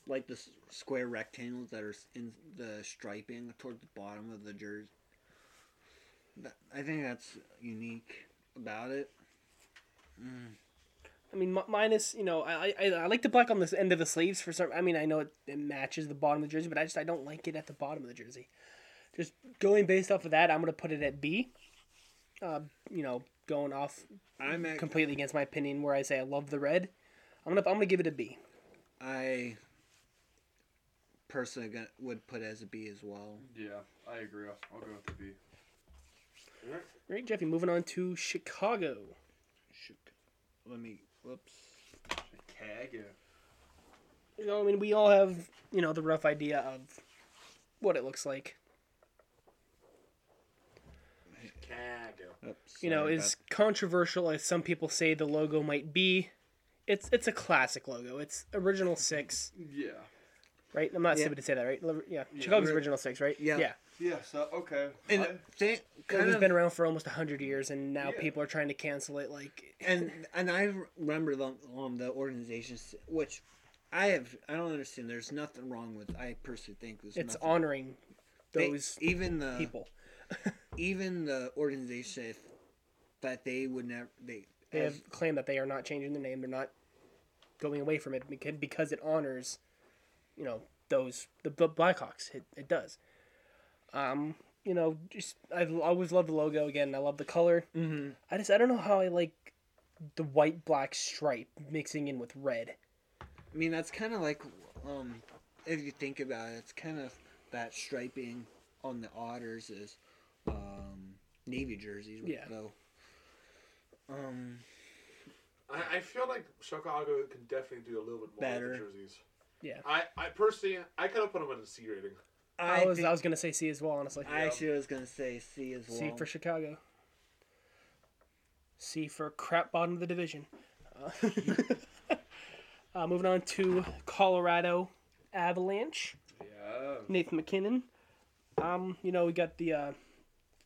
like the square rectangles that are in the striping toward the bottom of the jersey. I think that's unique about it. Mm. I mean, mi- minus you know, I, I I like the black on this end of the sleeves for some. I mean, I know it, it matches the bottom of the jersey, but I just I don't like it at the bottom of the jersey. Just going based off of that, I'm gonna put it at B. Uh, you know, going off I'm at, completely against my opinion, where I say I love the red. I'm gonna I'm gonna give it a B. I personally gonna, would put as a B as well. Yeah, I agree. I'll, I'll go with the B. Right, Jeffy. Moving on to Chicago. Let me. Whoops. Chicago. You know, I mean, we all have you know the rough idea of what it looks like. Chicago. Oops, You know, sorry as controversial as some people say the logo might be, it's it's a classic logo. It's original six, Yeah. right? I'm not Yeah. stupid to say that, right? Liver- Yeah, Yeah. Chicago's Ri- original six, right? Yeah. yeah. Yeah. So okay. And I- they, kind Logo's of, been around for almost hundred years, and now Yeah. people are trying to cancel it. Like, and and I remember the um the organizations which I have I don't understand. There's nothing wrong with. I personally think there's it's nothing. honoring they- those even the people. even the organization if, that they would never they They as- have claimed that they are not changing their name. They're not going away from it because because it honors, you know, those the B- Blackhawks. It, it does. Um, you know, just I've always loved the logo. Again, I love the color. Mhm. I just I don't know how I like the white black stripe mixing in with red. I mean that's kind of like um if you think about it, it's kind of that striping on the otters is um navy jerseys. Yeah. Though. Um. I, I feel like Chicago can definitely do a little bit more Better. with the jerseys. Yeah. I, I personally, I kind of put them at a C rating. I, was think- I was gonna say C as well. Honestly, I actually was gonna say C as well. C for Chicago. C for crap bottom of the division. Uh, uh, moving on to Colorado Avalanche. yeah. Nathan MacKinnon. Um, you know we got the uh,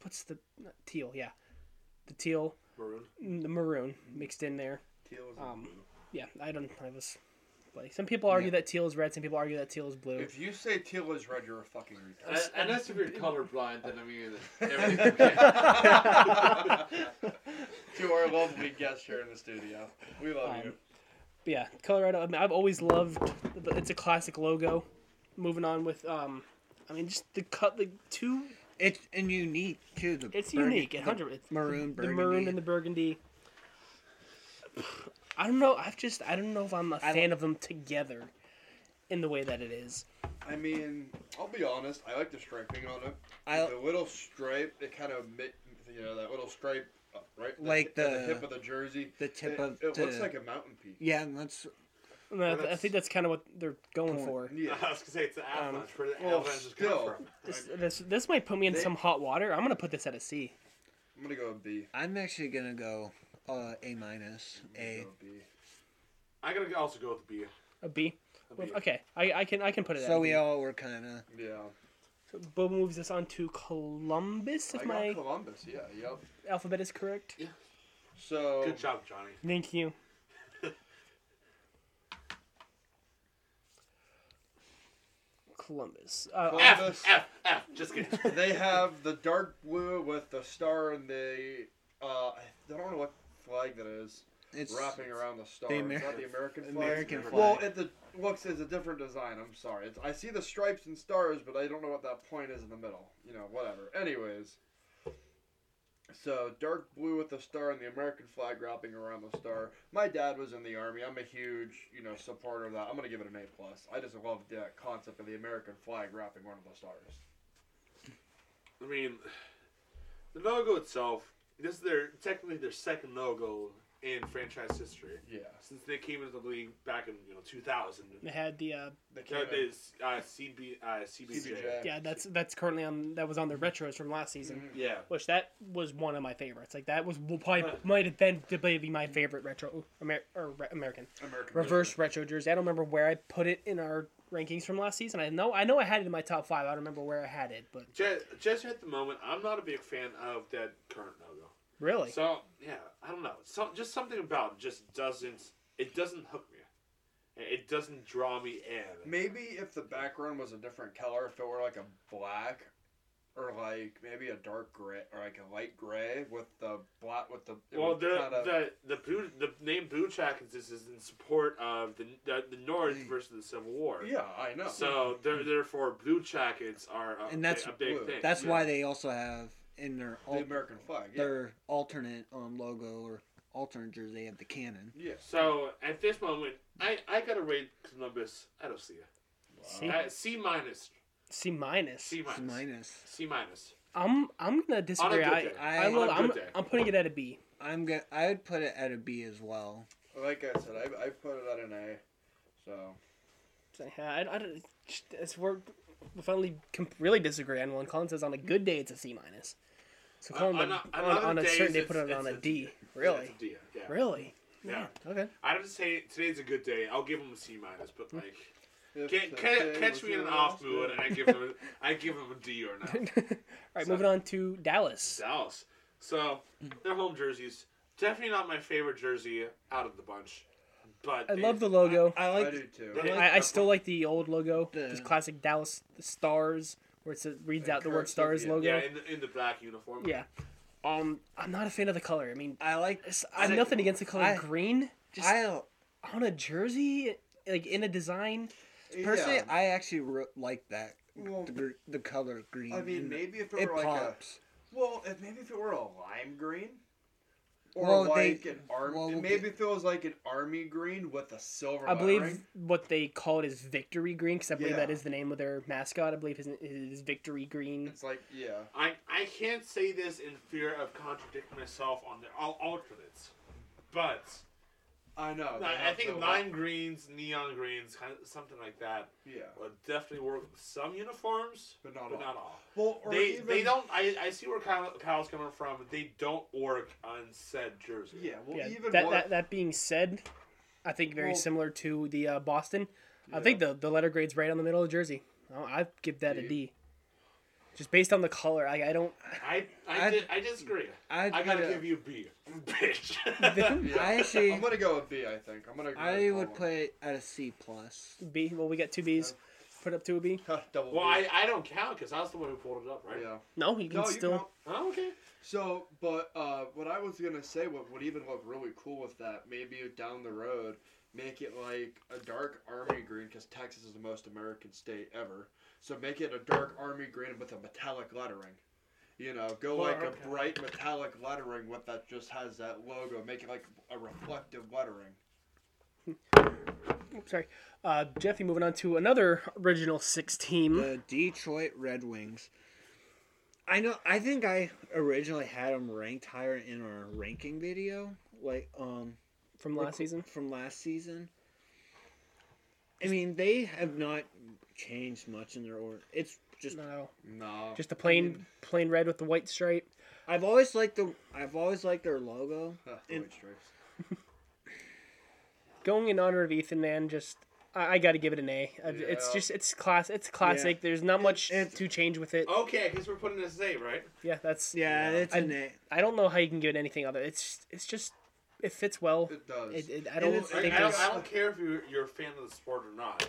what's the not teal? Yeah, the teal, Maroon. the maroon mixed in there. Teal is Um, Yeah, I don't. I was. Like some people argue that teal is red. Some people argue that teal is blue. If you say teal is red, you're a fucking retard. Uh, unless if you're colorblind, then I mean, everything's okay. to our lovely guest here in the studio, we love Um, you. But yeah, Colorado. I mean, I've always loved. the- It's a classic logo. Moving on with um, I mean, just the cut, the two. It's and unique too. The It's burgun- unique. It the hundred. It's maroon, the maroon and the burgundy. I don't know. I've just. I don't know if I'm a I fan of them together, in the way that it is. I mean, I'll be honest. I like the striping on it. I the little stripe, it kind of, you know, that little stripe, uh, right? Like the the- tip of the jersey. the tip it, of it looks like a mountain peak. yeah. That's I, mean, I, I think that's kind of what they're going Point. for. Yeah. I was gonna say it's the avalanche. where the well, avalanche is still. coming from. This, this this might put me in They- some hot water. I'm gonna put this at a C. I'm gonna go with B. I'm actually gonna go uh, A minus. I'm gonna A. go with gotta also go with B. A B. A Well, B. okay, I, I can I can put it. So a we B. all were kind of Yeah. So Bo moves us on to Columbus, if I my got Columbus. Yeah. Yep. alphabet is correct. Yeah. So. Good job, Johnny. Thank you. Columbus. Uh, Columbus. F, F, F. Just kidding. they have the dark blue with the star and the uh, I don't know what flag that is It's wrapping around the star. the is Amer- that the American flag? American flag. Well, it the, looks is a different design. I'm sorry. It's, I see the stripes and stars, but I don't know what that point is in the middle. You know, whatever. Anyways, so dark blue with the star and the American flag wrapping around the star. My dad was in the army. I'm a huge, you know, supporter of that. I'm gonna give it an A plus. I just love the concept of the American flag wrapping one of the stars. I mean, the logo itself, this is their technically their second logo in franchise history Yeah. since they came into the league back in you know 2000. they had the uh, They Uh, came in- there's, uh, CB, uh, CBJ. CBJ. yeah that's that's currently on that was on the retros from last season. Mhm. Yeah. Which that was one of my favorites. Like that was will probably might have been debatably my favorite retro Amer- or re- American American reverse retro jersey. I don't remember where I put it in our rankings from last season. I know I know I had it in my top five. I don't remember where I had it, but Just, just at the moment, I'm not a big fan of that current logo. Really, So yeah, I don't know. So just something about it just doesn't. It doesn't hook me. It doesn't draw me in. Maybe if the background was a different color, if it were like a black, or like maybe a dark gray, or like a light gray with the black with the. Well, the kinda- the the blue, the name Blue Jackets is, is in support of the the, the North Hey. versus the Civil War. yeah, I know. So there, therefore, Blue Jackets are a, And that's a big blue. thing. that's Yeah. why they also have in their the al- American flag. Yeah. their alternate um, logo or alternate jersey they have the cannon. yeah. So at this moment, I I gotta rate Columbus out of C. C Uh, C minus. C minus. C minus. C minus. C minus. I'm I'm gonna disagree. good I day. I, On a love, good I'm day. I'm putting it at a B. I'm gonna I would put it at a B as well. Like I said, I, I put it at an A. So So, yeah, I, I don't. It's we're we finally com- really disagree on one. Colin says on a good day it's a C minus. So Uh, Colin, on a- on, on on, a certain day put it on a it's a D. Yeah, Really, it's a D, yeah. really. Yeah. Okay. I don't say today's a good day. I'll give them a C minus, but like, if get, the ca- catch me in an off last mood, and I give them, a, I give them a D or not. All right, So- moving on to Dallas. Dallas. So their home jerseys, definitely not my favorite jersey out of the bunch, but I love the logo. I I like do too. They- I, I still like the old logo, The- this classic Dallas stars, where it says, reads The out the word stars yeah. logo. yeah in the, in the black uniform. Yeah. Um, I'm not a fan of the color. I mean, I like I have nothing against the color I- green. Just I on a jersey, like in a design. personally Yeah. I actually re- like that Well, the, the color green. I mean, maybe if it, it were like pops. a well, if maybe if it were a lime green, or Well, like they- an army, well, maybe if it was like an army green with a silver. I believe lettering. what they call it is Victory Green, because I believe that Yeah. is the name of their mascot. I believe his is Victory Green. it's like yeah. I, I can't say this in fear of contradicting myself on their al- alternates, but I know. they I, I think the- lime greens, neon greens, kind of something like that Yeah, would definitely work with some uniforms, but not but all. not all. Well, or They even, they don't. I, I see where Kyle, Kyle's coming from. They don't work on said jersey. Yeah, well, yeah. even That, what, that that being said, I think very Well- similar to the uh, Boston. I think the the letter grade's right on the middle of the jersey. I'll, give that a D. D. Just based on the color, I, I don't. I I, I- di- I disagree. I'd I gotta put give you a B, bitch. Yeah. I actually- I'm gonna go with B. I think I'm gonna. I would put it at a C plus. B. Well, we got two B's. Put up to a B. Colin. double. well, B. I, I don't count because I was the one who pulled it up, right? yeah. No, you can No, you still. count. Oh, okay. So, but uh, what I was gonna say, what would even look really cool with that, maybe down the road, make it like a dark army green, because Texas is the most American state ever. So make it a dark army green with a metallic lettering. You know, go Well, like okay. a bright metallic lettering with that just has that logo. Make it like a reflective lettering. Sorry. Uh, Jeffy, moving on to another original six team. The Detroit Red Wings. I know. I think I originally had them ranked higher in our ranking video, like um from last season. from last season. I mean, they have not changed much in their order. It's just No, No. just a plain plain red with the white stripe. I've always liked the I've always liked their logo. Huh, the And- white stripes. Going in honor of Ethan, man, just I, I got to give it an A. I- It's just it's class. It's classic. There's not much it- to change with it. Okay, because we're putting this A, right? Yeah, that's. Yeah, Yeah. it's I- an A. I don't know how you can give it anything other. It's it's just it fits well. It does. It, it, I don't it's- I, I, don't. I don't care if you're, you're a fan of the sport or not.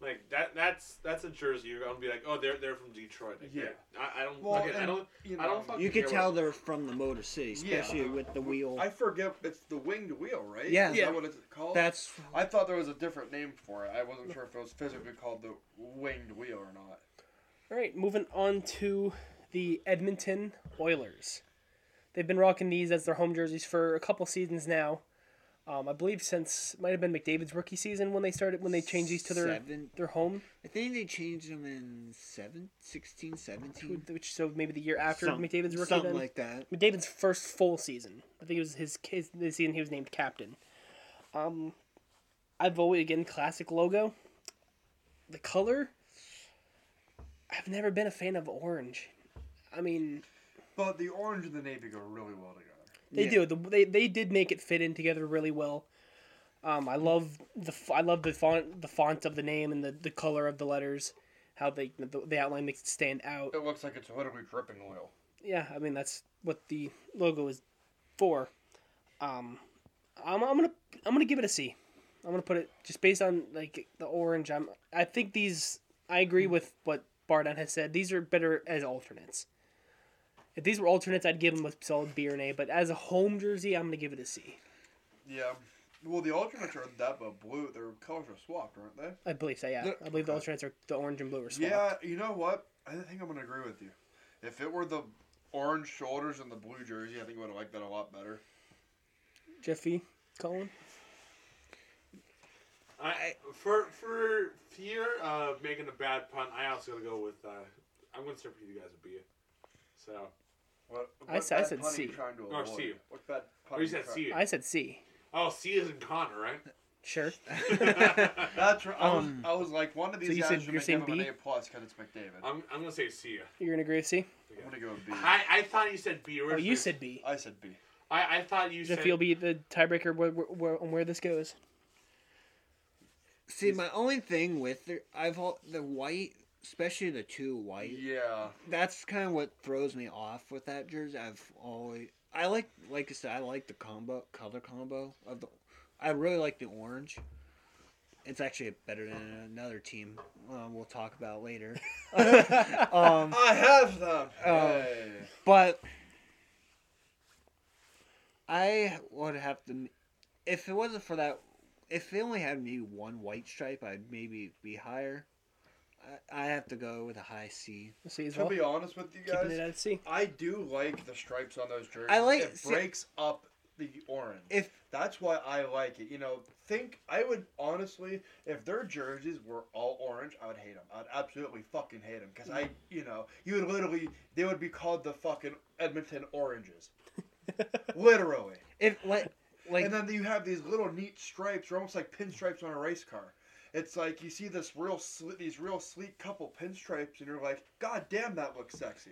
Like that. That's that's a jersey. You're gonna be like, oh, they're they're from Detroit. Like, Yeah. I, I don't. Well, again, I and, don't. you I don't fucking You could care tell they're from the Motor City, Yeah. especially with the wheel. I forget it's the winged wheel, right? Yeah. Is Yeah. that what it's called? That's I thought there was a different name for it. I wasn't sure if it was physically called the winged wheel or not. All right, moving on to the Edmonton Oilers. They've been rocking these as their home jerseys for a couple seasons now. Um, I believe since might have been McDavid's rookie season when they started when they changed these to their seven. their home, I think they changed them in seven, 16, 17. which so maybe the year after Some- McDavid's rookie. Something then. like that. McDavid's first full season. I think it was his his the season he was named captain. Um, I've always again classic logo. The color. I've never been a fan of orange. I mean, But the orange and the navy go really well together. They Yeah. do. The, they they did make it fit in together really well. Um, I love the I love the font the font of the name and the, the color of the letters. How they the, the outline makes it stand out. It looks like it's literally dripping oil. yeah, I mean that's what the logo is for. Um, I'm, I'm gonna I'm gonna give it a C. I'm gonna put it just based on like the orange. I'm I think these I agree with what Barnett has said. These are better as alternates. If these were alternates, I'd give them a solid B or an A. But as a home jersey, I'm gonna give it a C. Yeah. Well, the alternates are that but blue. Their colors are swapped, aren't they? I believe so. Yeah, The- I believe the alternates are the orange and blue are swapped. Yeah. You know what? I think I'm gonna agree with you. If it were the orange shoulders and the blue jersey, I think I would have liked that a lot better. Jeffy, Colin. I for for fear of making a bad pun, I also gotta go with. Uh, I'm gonna start with you guys a B. So, What, I what said- I said pun are you C. Trying Or? C. What bad pun or you said trying- C. I said C. Oh, C is in Connor, right? Sure. That's right. I was, Um, I was like, one of these so you guys said should you're saying give him an B? A plus because it's McDavid. I'm, I'm gonna say C. You're gonna agree with C. I'm gonna go with B. I, I thought you said B. Originally. Oh, you said B. I said B. I, I thought you said. Jeffy will be the tiebreaker where, where, where, on where this goes. See, my only thing with the, I've all, the white, especially the two white. Yeah. That's kind of what throws me off with that jersey. I've always I like like I said I like the combo color combo of the. I really like the orange. It's actually better than another team um, we'll talk about later. um, I have them. Oh. Hey. but I would have to, if it wasn't for that, if they only had maybe one white stripe, I'd maybe be higher. I, I have to go with a high C. C as To be honest with you Keeping it guys, at C. I do like the stripes on those jerseys. I like- it see- breaks up the orange. If That's why I like it. You know, think I would honestly, if their jerseys were all orange, I would hate them. I'd absolutely fucking hate them because I, you know, you would literally, they would be called the fucking Edmonton Oranges, literally. if like like and then you have these little neat stripes, they're almost like pinstripes on a race car. It's like you see this real, sle- these real sleek couple pinstripes, and you're like, God damn, that looks sexy.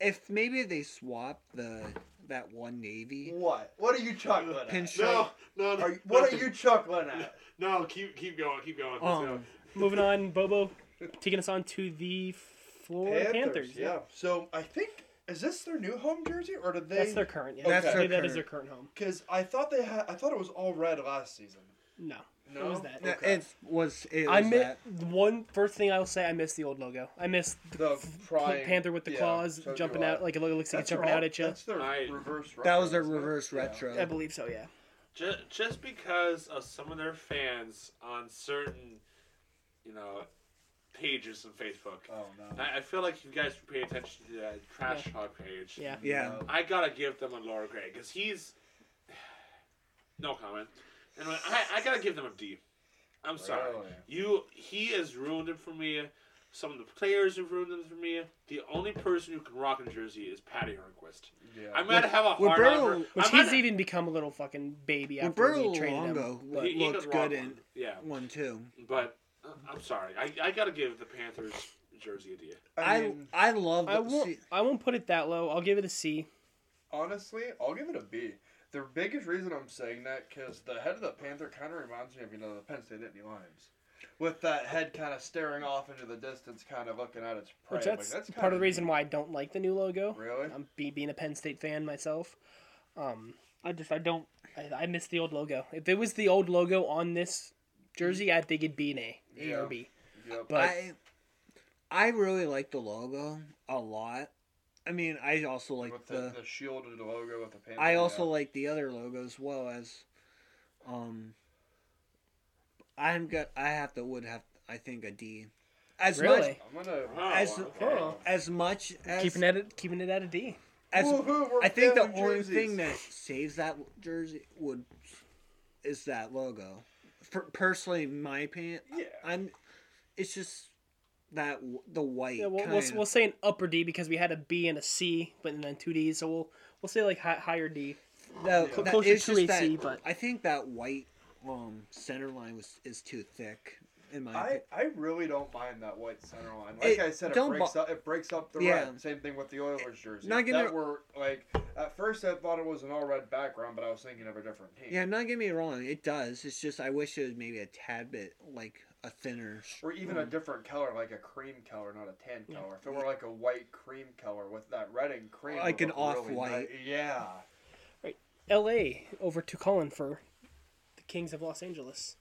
if maybe they swap the that one navy What? What are you chuckling at? pinstripe. No, no, no. Are you, what are you chuckling at? No, keep keep going, keep going. Um. Moving on, Bobo, taking us on to the Florida Panthers. yeah. So I think is this their new home jersey or did they? That's their current. Yeah, That's their believe that is current. their current home. Because I thought they had. I thought it was all red last season. No, No, it was that. Yeah, Okay. It was it was I miss one first thing I will say. I miss the old logo. I miss the, The f- panther with the yeah, claws so jumping out like it looks like it's That's jumping their out at you. That's their I- reverse. That was retro, their isn't it? reverse Yeah. retro. I believe so. Yeah. Just, just because of some of their fans on certain, you know, pages on Facebook. Oh no. I, I feel like you guys should pay attention to that trash talk page. Yeah. Yeah. No. I gotta give them a lower grade because he's. No comment. Anyway, I, I gotta give them a D. I'm sorry. Really? You he has ruined it for me. Some of the players have ruined it for me. The only person who can rock a jersey is Patty Hornqvist. Yeah. I might have a With hard on for. Roberto- Which I might he's have- even become a little fucking baby after Roberto we traded him. Luongo But he- he looked could rock good in one. Yeah, one too. but uh, I'm sorry. I, I gotta give the Panthers jersey a D. I I mean, I love I won't. see, I won't put it that low. I'll give it a C. honestly, I'll give it a B. The biggest reason I'm saying that because the head of the Panther kind of reminds me of you know the Penn State Nittany Lions, with that head kind of staring off into the distance, kind of looking at its prey. Which Like, that's, that's part of kinda the reason why I don't like the new logo. Really? I'm be, being a Penn State fan myself. Um, I just I don't I, I miss the old logo. If it was the old logo on this Jersey, I think it'd be an A, A Yeah. or B. Yep. But I I really like the logo a lot. I mean, I also like with the, the, the shielded logo with the panther. I also yeah. like the other logo as well as um I'm got I have to would have I think a D. As much Really? I'm gonna. Wow, as okay. As much as keeping it at keeping it at a D. as Woohoo, we're I think the failing only thing that saves that jersey would is that logo. For, personally, my opinion, Yeah. I'm. It's just that the white. Yeah, we'll, we'll, we'll say an upper D because we had a B and a C, but then two Ds. So we'll we'll say like hi, higher D. Cl- that- closer to a that- C, but- I think that white um center line was is too thick. In my I. I really don't mind that white center line. Like It- I said, it breaks bo- up. It breaks up the Yeah. red. Same thing with the Oilers jersey. Not gonna- that were like at first I thought it was an all red background, but I was thinking of a different team. Yeah, not get me wrong, it does. It's just I wish it was maybe a tad bit like a thinner. Or even a different color, like a cream color, not a tan color. If it were like a white cream color with that red and cream, Like an look really off-white. nice. Yeah. L.A. over to Colin for the Kings of Los Angeles.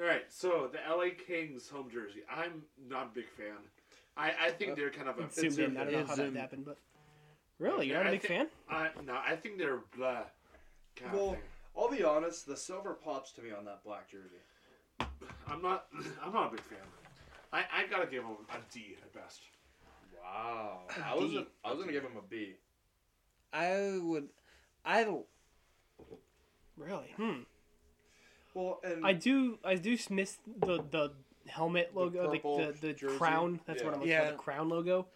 All right, so the LA Kings home jersey. I'm not a big fan. I, I think they're kind of a. Zoomed in. I don't know how that zoomed. happened, but really, you're not a big thi- fan. I, no, I think they're blah kind Well, of thing. I'll be honest. The silver pops to me on that black jersey. I'm not. I'm not a big fan. I, I gotta give them a D at best. Wow. A I was D. I was gonna give him a B. I would. I don't. Really? Hmm. Well, and I do. I do miss the the helmet logo, the purple the, the, crown. That's what I'm looking Yeah. for. The crown logo.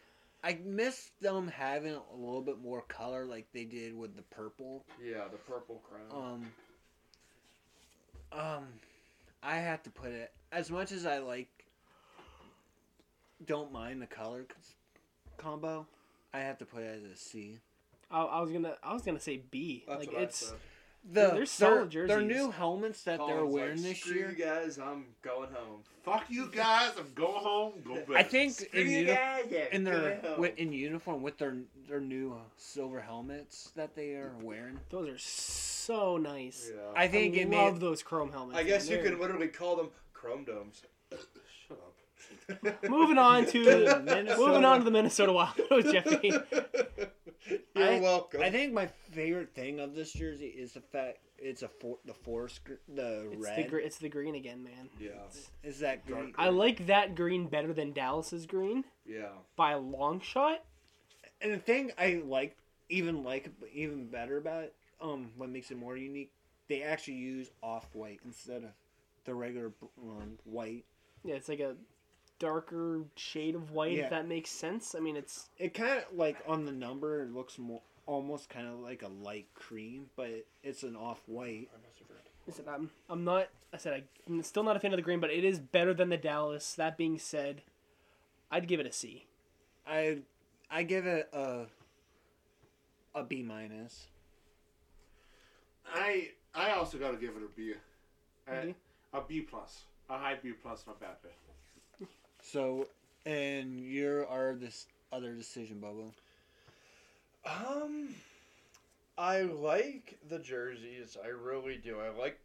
I miss them having a little bit more color, like they did with the purple. yeah, the purple crown. Um. Um, I have to put it as much as I like. Don't mind the color combo. I have to put it as a C. I, I was gonna. I was gonna say B. That's like what it's. I said. The They're solid their jerseys. new helmets that they're wearing like, this "Screw year. you guys, I'm going home. Fuck you guys. I'm going home. Go bed. I think Screw in, you uni- guys, yeah, in their with, in uniform with their their new uh, silver helmets that they are wearing. Those are so nice. Yeah. I think I it love made those chrome helmets. I guess you They're- can literally call them chrome domes. Shut up. Moving on to Minnesota. moving on to the Minnesota Wild, Jeffy. You're I- welcome. I think my favorite thing of this jersey is the fact it's a for, the forest the It's red the it's the green again, man. yeah, is that green. I like that green better than Dallas's green yeah. by a long shot. And the thing I like even like even better about it, um, what makes it more unique, they actually use off white instead of the regular um, white. Yeah, it's like a darker shade of white. Yeah. If that makes sense. I mean, it's It kind of like on the number, it looks more almost kind of like a light cream, but it's an off white. I said I'm I'm not. I said I, I'm still not a fan of the green, but it is better than the Dallas. That being said, I'd give it a C. I I give it a a B minus. I I also gotta give it a B. A, B? a B plus. A high B plus, not bad bit. So, and your are this other decision, Bobo. Um, I like the jerseys. I really do. I like.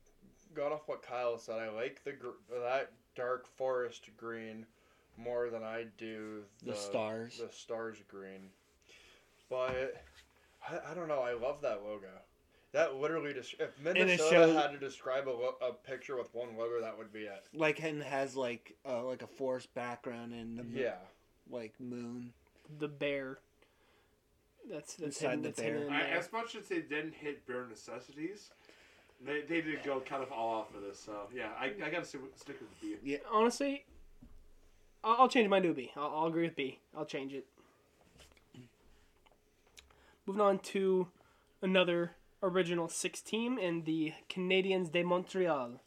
Got off what Kyle said. I like the gr- that dark forest green more than I do The stars. The stars green, but I, I don't know. I love that logo. That literally just if Minnesota shows- had to describe a, lo- a picture with one logo, that would be it. Like and has like uh, like a forest background and the mo- Yeah. like moon. The bear. That's that's Inside hidden, the that's bear. I, as much as they didn't hit bare necessities, they, they did go kind of all off of this. So yeah, I, I gotta stick with, stick with the B. Honestly, I'll, I'll change my to a B. I'll, I'll agree with B. I'll change it. Moving on to another original six team in the Canadiens de Montreal.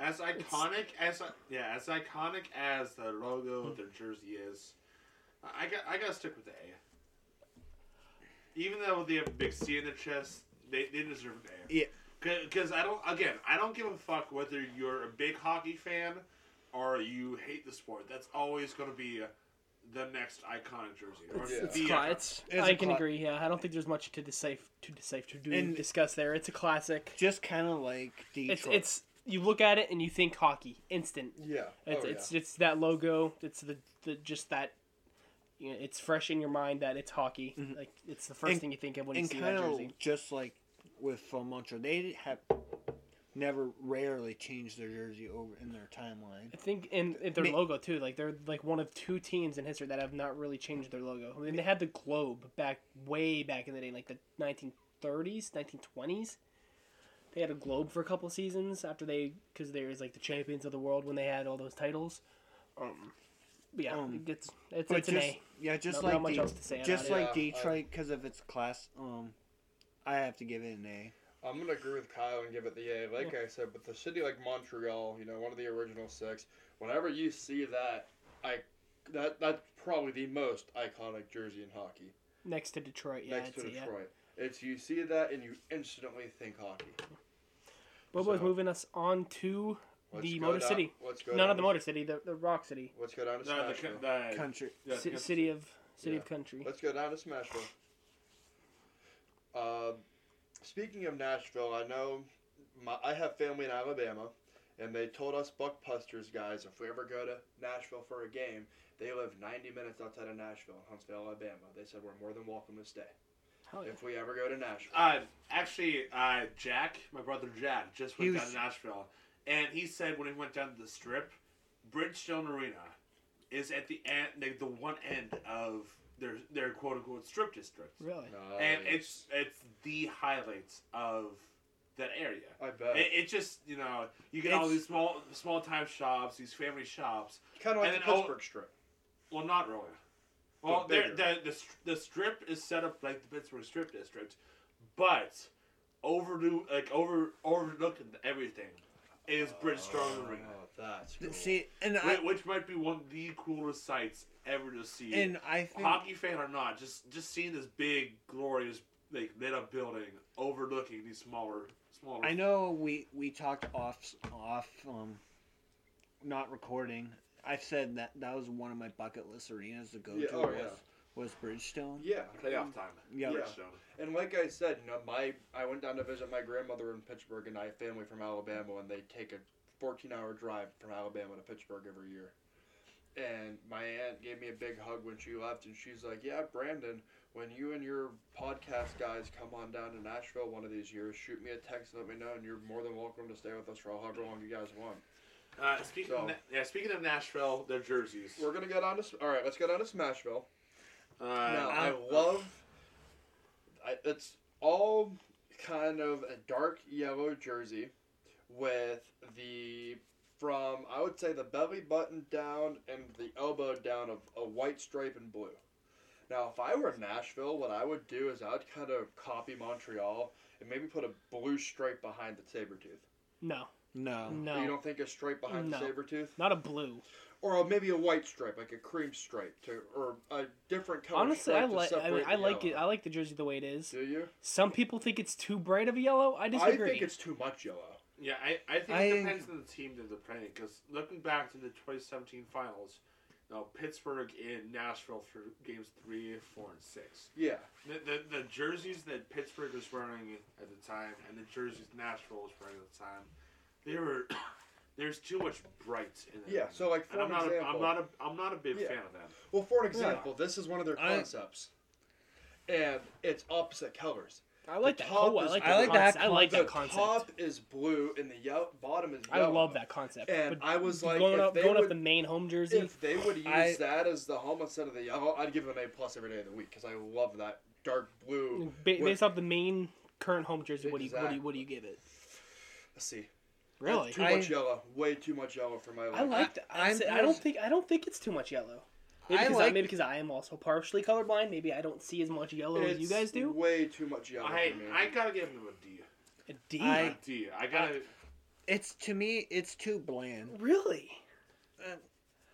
As iconic as yeah, as iconic as the logo of their jersey is, I got I gotta stick with the A. Even though they have a big C in their chest, they, they deserve an A. Yeah. Because I don't again I don't give a fuck whether you're a big hockey fan or you hate the sport. That's always gonna be the next iconic jersey. Or It's, Yeah. it's, the cla- iconic- it's, It's I a can cla- agree. Yeah, I don't think there's much to decipher to decipher to do And- discuss there. It's a classic. Just kind of like It's Detroit. it's you look at it and you think hockey instant. Yeah. It's oh, it's it's that logo. It's the, the just that. You know, it's fresh in your mind that it's hockey. Mm-hmm. Like it's the first And- thing you think of when you see that jersey. just like with Phil Montreal, they have never rarely changed their jersey over in their timeline. I think in, in their Me- logo too. Like they're like one of two teams in history that have not really changed their logo. I mean, they had the globe back way back in the day, like the 1930s, 1920s. They had a globe for a couple seasons after they, because they was like the champions of the world when they had all those titles. Um, but yeah, Um, it's it's, But it's an just A. yeah, just Not- like not much De- else to say just about it. like Yeah, I- Detroit because of its class. Um, I have to give it an A. I'm gonna agree with Kyle and give it the A. Like I said, with the city like Montreal, you know, one of the original six. Whenever you see that, I that that's probably the most iconic jersey in hockey. Next to Detroit, yeah, next it's to a, yeah. Detroit, it's you see that and you instantly think hockey. But was So- moving us on to the Motor down- City. Let's go. No, down not the Motor City, the, the Rock City, Let's go down to No, the, Smashville. the, Country. yeah, C- the- city of city Yeah. of country. Let's go down to Smashville. Uh, speaking of Nashville, I know my, I have family in Alabama, and they told us Buckbusters guys if we ever go to Nashville for a game, they live 90 minutes outside of Nashville, in Huntsville, Alabama. They said we're more than welcome to stay yeah. if we ever go to Nashville. Uh, actually, uh, Jack, my brother Jack, just went was- down to Nashville, and he said when he went down to the Strip, Bridgestone Arena is at the end, like the one end of their their quote unquote strip district, Really? and it's it's the highlights of that area. I bet. It, it just you know you get all these small small time shops, these family shops. kind of like the then, Pittsburgh Strip. Well, not really. Well, But there- bigger. the, the the strip is set up like the Pittsburgh Strip District, but overdo like over overlooking everything is Bridgestone Arena, Oh, that's cool. See, and whi- I which might be one of the coolest sights ever to see. and I think Hockey fan or not, just just seeing this big, glorious, like lit up building overlooking these smaller, smaller. I know we we talked off off um not recording. I've said that that was one of my bucket list arenas to go Yeah, to oh, was, yeah. was Bridgestone. Yeah, playoff time. Yeah. Yeah. Bridgestone. And like I said, you know, my I went down to visit my grandmother in Pittsburgh, and I have family from Alabama, and they take a 14-hour drive from Alabama to Pittsburgh every year. And my aunt gave me a big hug when she left, and she's like, "Yeah, Brandon, when you and your podcast guys come on down to Nashville one of these years, shoot me a text, and let me know, and you're more than welcome to stay with us for however long you guys want." Uh, speaking So- of, Na- yeah, speaking of Nashville, their jerseys. We're gonna get on to all right. Let's get on to Smashville. Uh, Now, I I- love. I, it's all kind of a dark yellow jersey with the from I would say the belly button down and the elbow down of a white stripe and blue. Now, if I were in Nashville, what I would do is I would kind of copy Montreal and maybe put a blue stripe behind the saber tooth. No, No. no, You don't think a stripe behind No. the saber tooth, not a blue. or a, maybe a white stripe, like a cream stripe, to or a different color. Honestly, I stripe to like. I mean, I the like it. I like the jersey the way it is. Do you? Some people think it's too bright of a yellow. I disagree. I think it's too much yellow. Yeah, I, I think I- it depends on the team that they're playing. Because looking back to the 2017 finals, you know, Pittsburgh in Nashville for games three, four, and six. Yeah. The, the, the jerseys that Pittsburgh was wearing at the time and the jerseys Nashville was wearing at the time, they were there's too much bright in it. Yeah, so, like, for and I'm an not a, I'm not a I'm not a big Yeah. fan of them. Well, for an example, this is one of their I- concepts, and it's opposite colors. I like the that. top Oh, I is- like I that. like that concept. I like the that concept. top is blue and the yellow, bottom is I love that concept. And But I was like, going if up, they going would, up the main home jersey. if they would use I- that as the home instead of the yellow, oh, I'd give them an A plus every day of the week because I love that dark blue. Mm, ba- with- based off the main current home jersey, what do you what do you, what do you give it? Let's see, Really? too I- much yellow, way too much yellow for my I liking. like. that. I, I'm I don't think. I don't think it's too much yellow. Maybe I because I, like- maybe because I am also partially colorblind. Maybe I don't see as much yellow as you guys do. Way too much yellow I for. I gotta give them a D. A D. I- A D. I gotta. It's to me, it's too bland. really? Uh,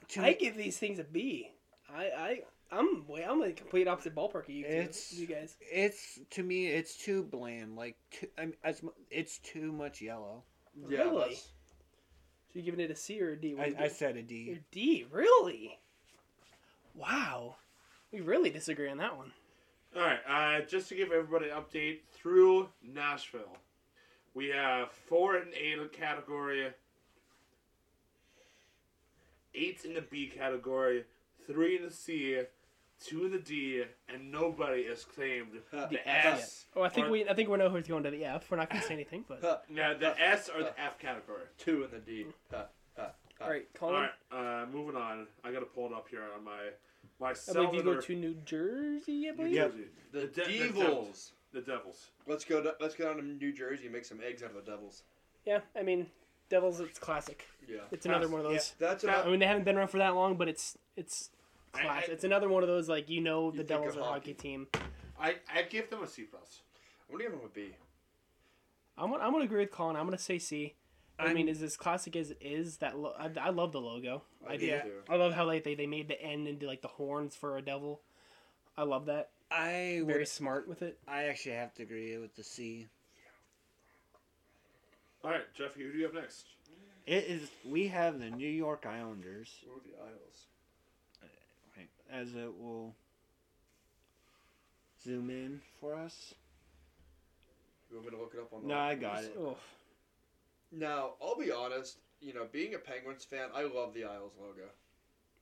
to I me, give these things a B. I I I'm way I'm a complete opposite ballpark of you two. You guys. it's to me, it's too bland. Like, too, I mean, as it's too much yellow. yeah, Really? that's- So you giving it a C or a D? What I, I said a A D. D. Really? Wow. We really disagree on that one. All right, uh, just to give everybody an update through Nashville, we have four and eight in category, eight in the B category, three in the C, two in the D, and nobody has claimed the, The S. Oh, I think or- we I think we know who's going to the F. We're not going to say anything, but Huh, Yeah, the S or the F category. two in the D. All right, Colin. right, uh, moving on. I gotta pull it up here on my my I believe you go to New Jersey. I believe. Yep. Jersey. The, de- Devils. The Devils. Let's go. To, let's go down to New Jersey and make some eggs out of the Devils. Yeah, I mean, Devils. It's classic. Yeah. It's another Classic, one of those. That's I mean, they haven't been around for that long, but it's it's I- class. I- it's another one of those like you know the think Devils are a hockey. hockey team. I I give them a C plus. I'm gonna give them a B. I'm gonna, I'm gonna agree with Colin. I'm gonna say C. I I'm- mean, is as classic as it is that lo- I, I love the logo. I, I do. do Yeah. I love how like they, they made the end into like the horns for a devil. I love that. I Very would, smart with it. I actually have to agree with the C. All right, Jeff, who do you have next? It is. We have the New York Islanders, Ooh, the Isles. Uh, as it will zoom in for us. You want me to look it up on the? No, I got it. Oh, Now, I'll be honest. You know, being a Penguins fan, I love the Isles logo.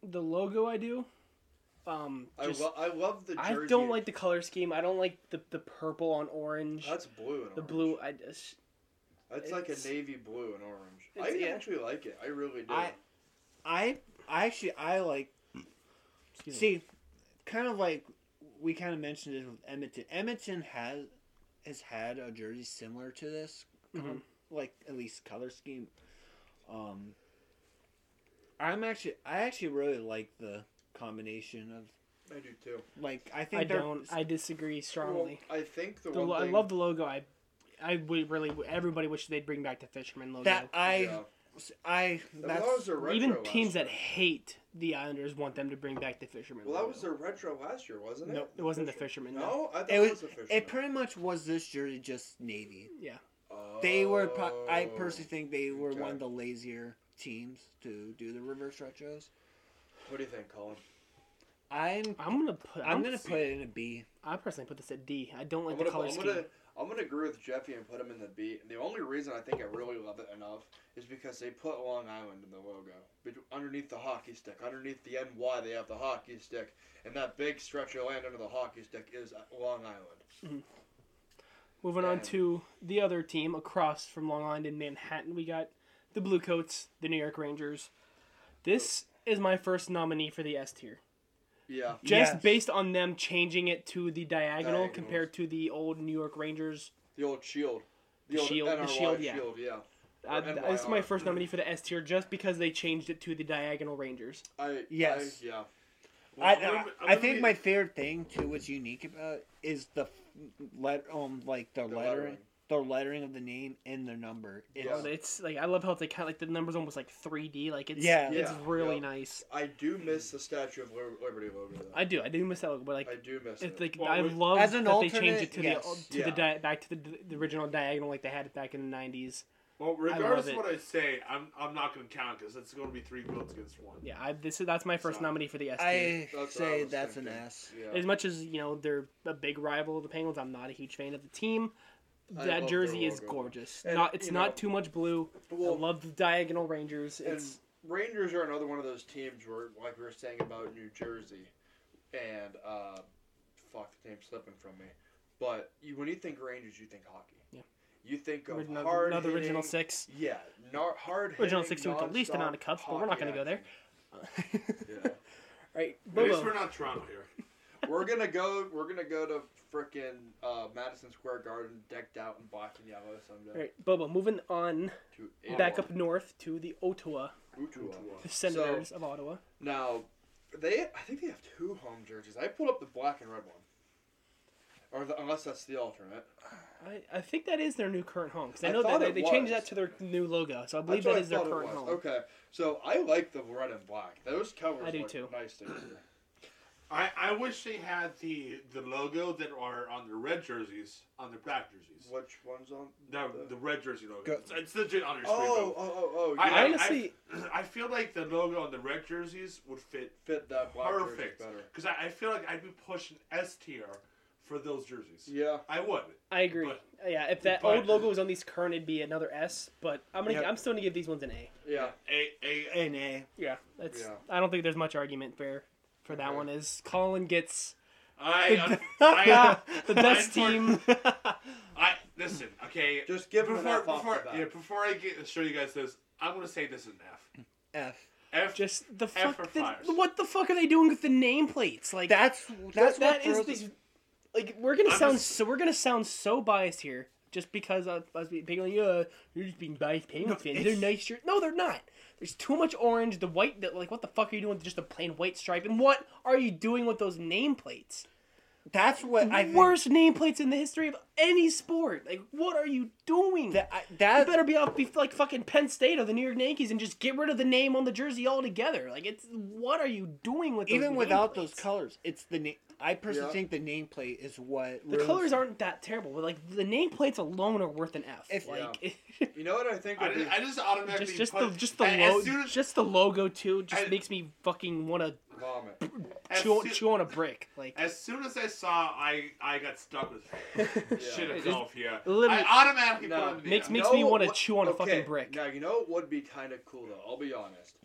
the logo I do. Um, I, just, lo- I love the I don't like the color scheme. I don't like the the purple on orange. That's blue and the orange. blue. I just That's like a navy blue and orange. I yeah. actually like it. I really do. I, I, I actually I like. excuse me. See, kind of like we kind of mentioned it with Edmonton. Edmonton has has had a jersey similar to this, Mhm. Like at least color scheme. Um, I'm actually I actually really like the combination of I do too. like I think I they're- don't. I disagree strongly. Well, I think the, The one lo- I love the logo. I I would really. Everybody wish they'd bring back the fisherman logo. that I yeah. I That that's was their retro Even last teams that hate the Islanders want them to bring back the fisherman. Well, that was their retro last year, wasn't it? Nope, it wasn't the fisherman. No. No, I thought it it was was the fisherman. it pretty much was this jersey just navy. Yeah. They were pro- I personally think they were Okay. one of the lazier teams to do the reverse retros. What do you think, Colin? I'm I'm gonna put. I'm I'm gonna put it in a B. I personally put this at D. I don't like I'm the gonna, color I'm scheme. gonna I'm gonna agree with Jeffy and put him in the B. The only reason I think I really love it enough is because they put Long Island in the logo. Underneath the hockey stick, underneath the NY, they have the hockey stick, and that big stretch of land under the hockey stick is uh, Long Island. Mm-hmm. Moving on to the other team across from Long Island in Manhattan, we got the Bluecoats, the New York Rangers. This is my first nominee for the S tier. Yeah. Just Yes. based on them changing it to the diagonal Diagonals. compared to the old New York Rangers. The old shield. The old shield- the shield, yeah. shield, yeah. Uh, this is my first nominee for the S tier just because they changed it to the diagonal Rangers. I Yes. I, yeah. Well, I, I'm I, I'm I gonna think be- my favorite thing too, what's unique about it, is the f- let um like the, The lettering, lettering. the lettering of the name and the number. It's, Yeah. Oh, it's like I love how it's like kind of like the numbers almost like 3D. Like it's Yeah. it's Yeah, really yeah. nice. I do miss the Statue of Liberty logo. Though. I do I do miss that logo, but like I do miss It's it. like Well, I with- love As an that they changed it to yes. the to Yeah. the di- back to the, the original diagonal like they had it back in the nineties. Well, regardless of what I say, I'm I'm not going to count because it's going to be three votes against one. Yeah, I, this is that's my first So, nominee for the S tier. I That's what I say was that's an thinking. S. Yeah. As much as you know they're a big rival of the Penguins, I'm not a huge fan of the team. I That love jersey is logo. gorgeous. And, not it's you not know, too much blue. Well, I love the diagonal Rangers. and It's Rangers are another one of those teams where, like we were saying about New Jersey, and uh, fuck, the name's slipping from me. But you, when you think Rangers, you think hockey. Yeah. You think of another, hard another original six. Yeah, nar- hard Original six with the least amount of cups, but we're not gonna go there. Yeah. right, At least we're not Toronto here. we're gonna go. We're gonna go to frickin' uh, Madison Square Garden, decked out in black and yellow someday. Right, Bobo. Moving on To back Ottawa. up north to the Ottawa, Ottawa. the Senators of Ottawa. Now, they I think they have two home jerseys. I pulled up the black and red one, or the, unless that's the alternate. I, I think that is their new current home because I I know that they, they changed that to their new logo, so I believe That's what that I is their current home. Okay, so I like the red and black. Those colors I do look too. nice together. I, I wish they had the the logo that are on the red jerseys on the black jerseys. Which one's on? The, the red jersey logo. Go- It's, it's legit on your Oh, screen. oh, bro. Oh, oh, oh, I, yeah. I, Honestly- I, I feel like the logo on the red jerseys would fit fit that black jersey perfect. better. Because I, I feel like I'd be pushing S tier for those jerseys. Yeah. I would. I agree. But- yeah, if that but- old logo was on these current, it'd be another S. But I'm gonna, Yep. I'm still gonna give these ones an A. Yeah. A a An A. Yeah, that's. Yeah. I don't think there's much argument for for that Okay. one. Is Colin gets I, I, the best I- team. I listen. Okay. Just give him an before F off before the bat. yeah before I get to show you guys this, I'm gonna say this is an F. F. F. Just the F fuck. for the- Flyers. what the fuck are they doing with the nameplates? Like That's that's that, what that is throws the, like we're gonna I'm sound just- so we're gonna sound so biased here just because of us being like uh you're just being biased Penguins fans. They're nice shirts. No, they're not. There's too much orange. The white, the, like what the fuck are you doing with just a plain white stripe? And what are you doing with those nameplates? That's what I The think. worst nameplates in the history of any sport. Like what are you doing? That, I- You better be off be like fucking Penn State or the New York Yankees and just get rid of the name on the jersey altogether. Like it's what are you doing with those even without those colors, it's the name. I personally Yeah. think the nameplate is what The ruins- colors aren't that terrible, but like the nameplates alone are worth an F. If- like You know what I think I be? just, I just automatically just just put, the just the as logo as, just the logo too just I- makes me fucking want to Vomit. chew, soo- chew on a brick. Like as soon as I saw I I got stuck with shit Yeah. of golf here, Literally- I automatically No. put on the Makes F. me- You Makes know wanna chew on a fucking brick. Now you know what would be kind of cool though. I'll be honest.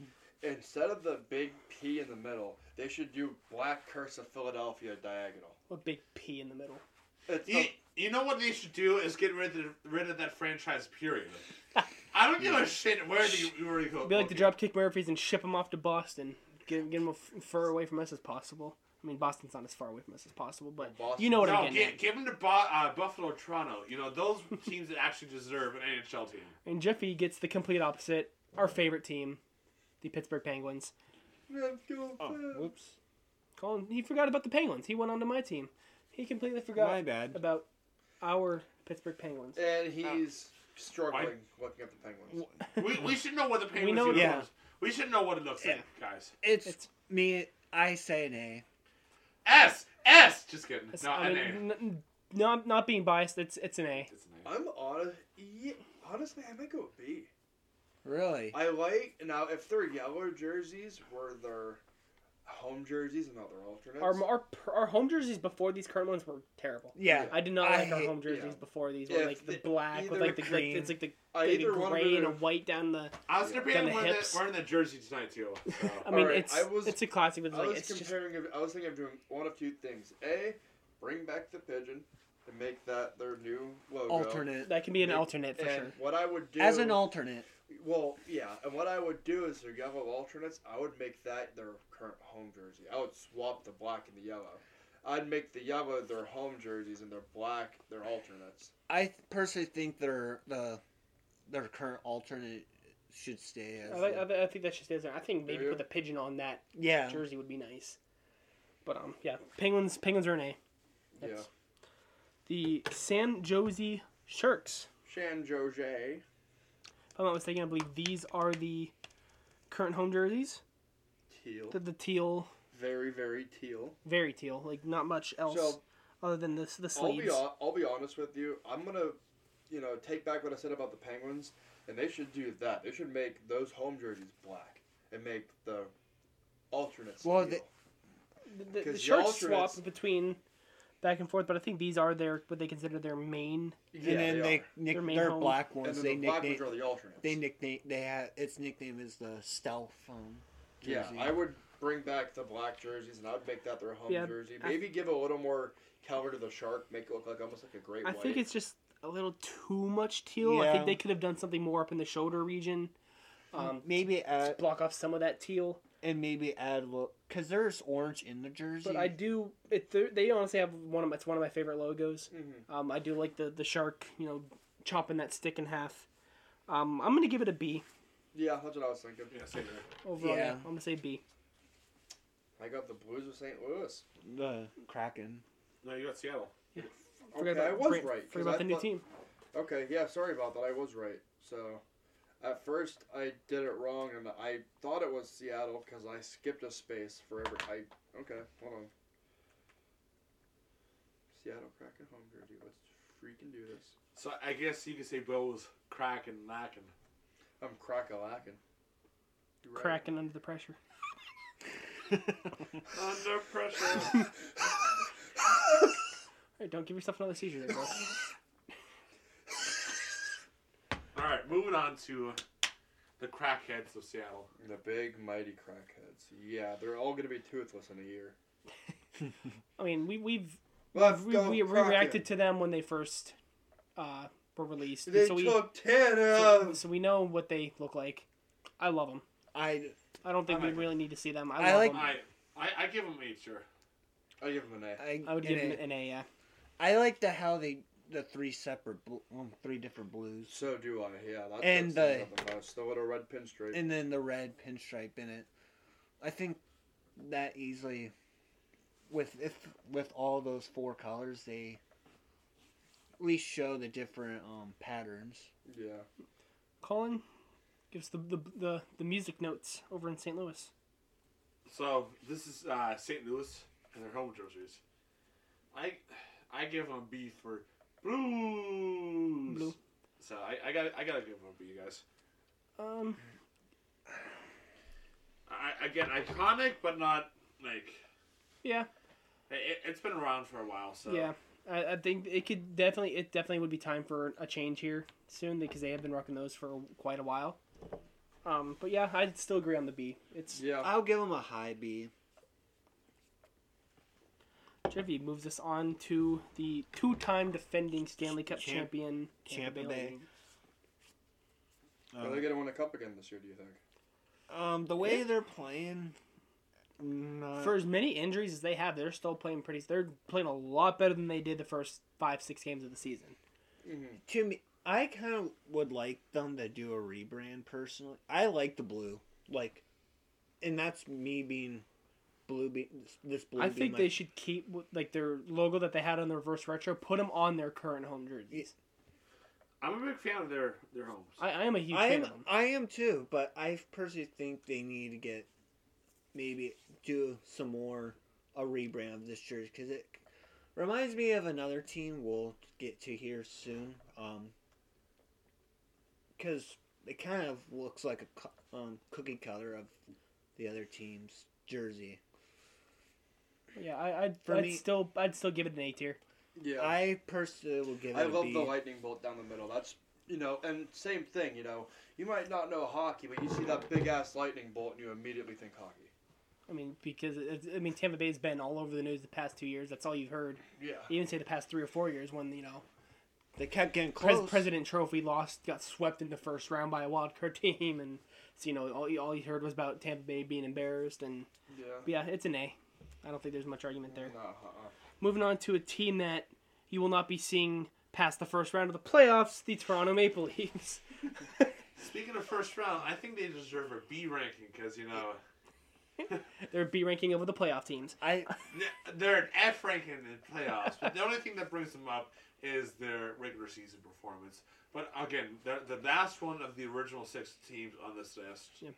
Instead of the big P in the middle, they should do black Curse of Philadelphia diagonal. a big P in the middle. It's You, the- you know what they should do is get rid of rid of that franchise. Period. I don't give a shit where the where you go. Be like the Dropkick Murphys and ship them off to Boston. Get get them as far away from us as possible. I mean, Boston's not as far away from us as possible, but Boston- you know what I'm No, getting give, at. give them to Bo- uh, Buffalo, Toronto. You know those teams that actually deserve an NHL team. And Jeffy gets the complete opposite. Our favorite team, the Pittsburgh Penguins. Let's go. Oh, whoops. Colin, he forgot about the Penguins. He went on to my team. He completely forgot My bad. about our Pittsburgh Penguins. And he's struggling looking at the Penguins. We, we should know what the Penguins we know- uniforms. We should know what it looks like, guys. It's, It's- me. I say an A. S S. Just kidding. It's- No, I an mean, A. n- not not being biased, it's it's an A. It's an A. I'm honest. Yeah, honestly, I might go with B. Really? I like now if their yellow jerseys were their home jerseys and not their alternates. Our, our our home jerseys before these current ones were terrible. Yeah. I did not I like our hate- home jerseys yeah. before these. Yeah, Were like the if black with either like the like, cream. it's like the, I like the either wanted gray and to- a white down the. I was Down debating the wearing the, hips. wearing the jersey tonight too. So. I mean, Alright, it's I was- it's a classic. But it's I like was it's just comparing. I was thinking of doing one of two things. A, bring back the pigeon and make that their new logo. Alternate. that can be an Make- alternate for and sure. what I would do As an alternate. Well, yeah, and what I would do is their yellow alternates. I would make that their current home jersey. I would swap the black and the yellow. I'd make the yellow their home jerseys and their black their alternates. I th- personally think their the their current alternate should stay as. I, think- the- I, think- I think that should stay as. I think maybe put the pigeon on that yeah. jersey would be nice. But um, yeah, Penguins Penguins are an A. Yeah. The San Jose Sharks. San Jose. If I'm not mistaken, I believe these are the current home jerseys. Teal. The, the teal, Very, very teal. very teal. Like not much else So other than this the I'll be sleeves. I'll be honest with you. I'm gonna, you know, take back what I said about the Penguins, and they should do that. They should make those home jerseys black and make the alternates. Well, teal. they- The, the, the 'Cause the Sharks swap between back and forth, but I think these are their what they consider their main. yeah, and then they, are. nick Their main their home. black and ones. then They the black nickname. ones are the alternates. They nickname. They had its nickname is the stealth um, Yeah. I would bring back the black jerseys, and I would make that their home Yeah, jersey. I- Maybe give a little more color to the shark, make it look like almost like a great white. I white. think it's just a little too much teal. I think they could have done something more up in the shoulder region. Um, maybe add block off some of that teal. And maybe add because there's orange in the jersey. But I do. It, they're- honestly have one of my, it's one of my favorite logos. Mhm. Um, I do like the the shark. You know, chopping that stick in half. Um, I'm gonna give it a B Yeah, that's what I was thinking. Yeah, same here. overall. Yeah. Yeah. I'm gonna say B. I got the Blues of St. Louis. the Kraken. No, you got Seattle. Forgot Okay, I was Brant- right. 'cause Forgot about I the new team. Okay, yeah, sorry about that. I was right. So, At first, I did it wrong, and I thought it was Seattle because I skipped a space for every. I okay, hold on. Seattle Kraken home jersey. Let's freaking do this. So I guess you could say Bill was cracking, knocking. I'm crack a lacking. Cracking under the pressure. Under pressure. Hey, don't give yourself another seizure there, bro. All right, moving on to the crackheads of Seattle. The big mighty crackheads. Yeah, they're all gonna be toothless in a year. I mean, we we've Let's we, we, we reacted to them when they first uh, were released, They so we took ten of. so we know what they look like. I love them. I I don't think I we like really need to see them. I, I love like- them. I, I, I give them eight, sure. I give them an A. I, I would and give them an A. Yeah. I like the how they the three separate bl- um, three different blues So do I. Yeah, that And sets the- up the most. The little red pinstripe. and then the red pinstripe in it. I think that easily with if with all those four colors they at least show the different um patterns. yeah. Colin gives the, the the the music notes over in St. Louis. So this is uh, St. Louis and their home jerseys. I I give them a B for blues. Blue. So I, I got I gotta give them a B, guys. Um, I, again, iconic, but not like yeah, it, it's been around for a while. So yeah. I, I think it could definitely it definitely would be time for a change here soon because they have been rocking those for quite a while. Um, but yeah, I'd still agree on the B. It's Yeah. I'll give them a high B. Jeffy moves us on to the two-time defending Stanley Cup Champ- champion Tampa Bay. Lightning. Are they gonna win a cup again this year? Do you think? Um, the way they're playing, not, For as many injuries as they have, they're still playing pretty. They're playing a lot better than they did the first five, six games of the season. Mm-hmm. to me, I kind of would like them to do a rebrand. Personally, I like the blue, like, and that's me being blue. Be, this blue. I think my- they should keep like their logo that they had on the reverse retro. Put them on their current home jerseys. I'm a big fan of their their homes. I, I am a huge I fan am, of them. I am too, but I personally think they need to get maybe do some more a rebrand of this jersey because it reminds me of another team we'll get to here soon. Um, because it kind of looks like a um, cookie cutter of the other team's jersey. Yeah, I, I'd, For I'd me- still I'd still give it an A tier. Yeah. I personally will give it I a love B. the lightning bolt down the middle. That's you know, and same thing. You know, you might not know hockey, but you see that big ass lightning bolt, and you immediately think hockey. I mean, because it's, I mean Tampa Bay's been all over the news the past two years. That's all you've heard. Yeah. Even say the past three or four years when you know They kept getting Pres- close. President Trophy lost, got swept in the first round by a wild card team, and so, you know all you, all you heard was about Tampa Bay being embarrassed. And Yeah. but yeah, it's an A. I don't think there's much argument there. Uh-uh. Moving on to a team that you will not be seeing past the first round of the playoffs, the Toronto Maple Leafs. Speaking of first round, I think they deserve a B ranking because you know They're B ranking over the playoff teams. I they're an F ranking in the playoffs. But the only thing that brings them up is their regular season performance. But again, the the last one of the original six teams on this list, Yeah.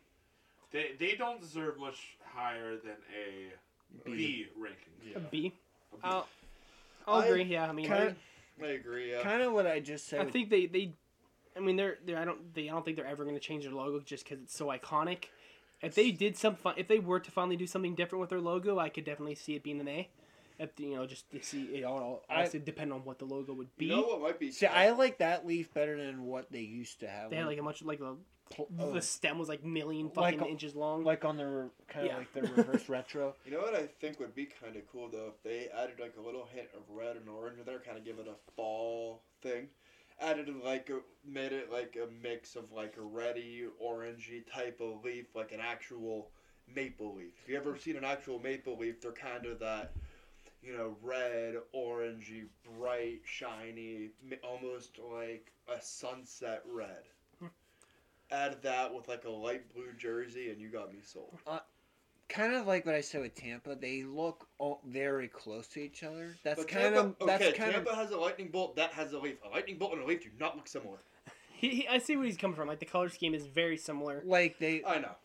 they they don't deserve much higher than a B, ranking. A Yeah. B. A B. I'll, I'll I agree. Yeah, I mean, kinda- I agree. Yeah. kind of what I just said. I think they, they, I mean, they're, they're I don't they I don't think they're ever going to change their logo just because it's so iconic. If they did some fun, if they were to finally do something different with their logo, I could definitely see it being an A. If you know, just to see it all, I- honestly depend on what the logo would be. You know what might be? See, I like that leaf better than what they used to have. they had like a much like the Oh. the stem was like million fucking a- inches long. like on their kind of Yeah. like the reverse retro. You know what I think would be kind of cool though if they added like a little hint of red and orange in there, kind of give it a fall thing. Added like a, made it like a mix of like a reddy orangey type of leaf, like an actual maple leaf. If you ever seen an actual maple leaf, they're kind of that, you know, red, orangey, bright, shiny, almost like a sunset red. Add that with like a light blue jersey, and you got me sold. Uh, kind of like what I said with Tampa. They look all very close to each other. That's But kind Tampa, of that's okay, kind Tampa of has a lightning bolt. That has a leaf. A lightning bolt and a leaf do not look similar. he, he, I see where he's coming from. Like the color scheme is very similar. Like they, I know.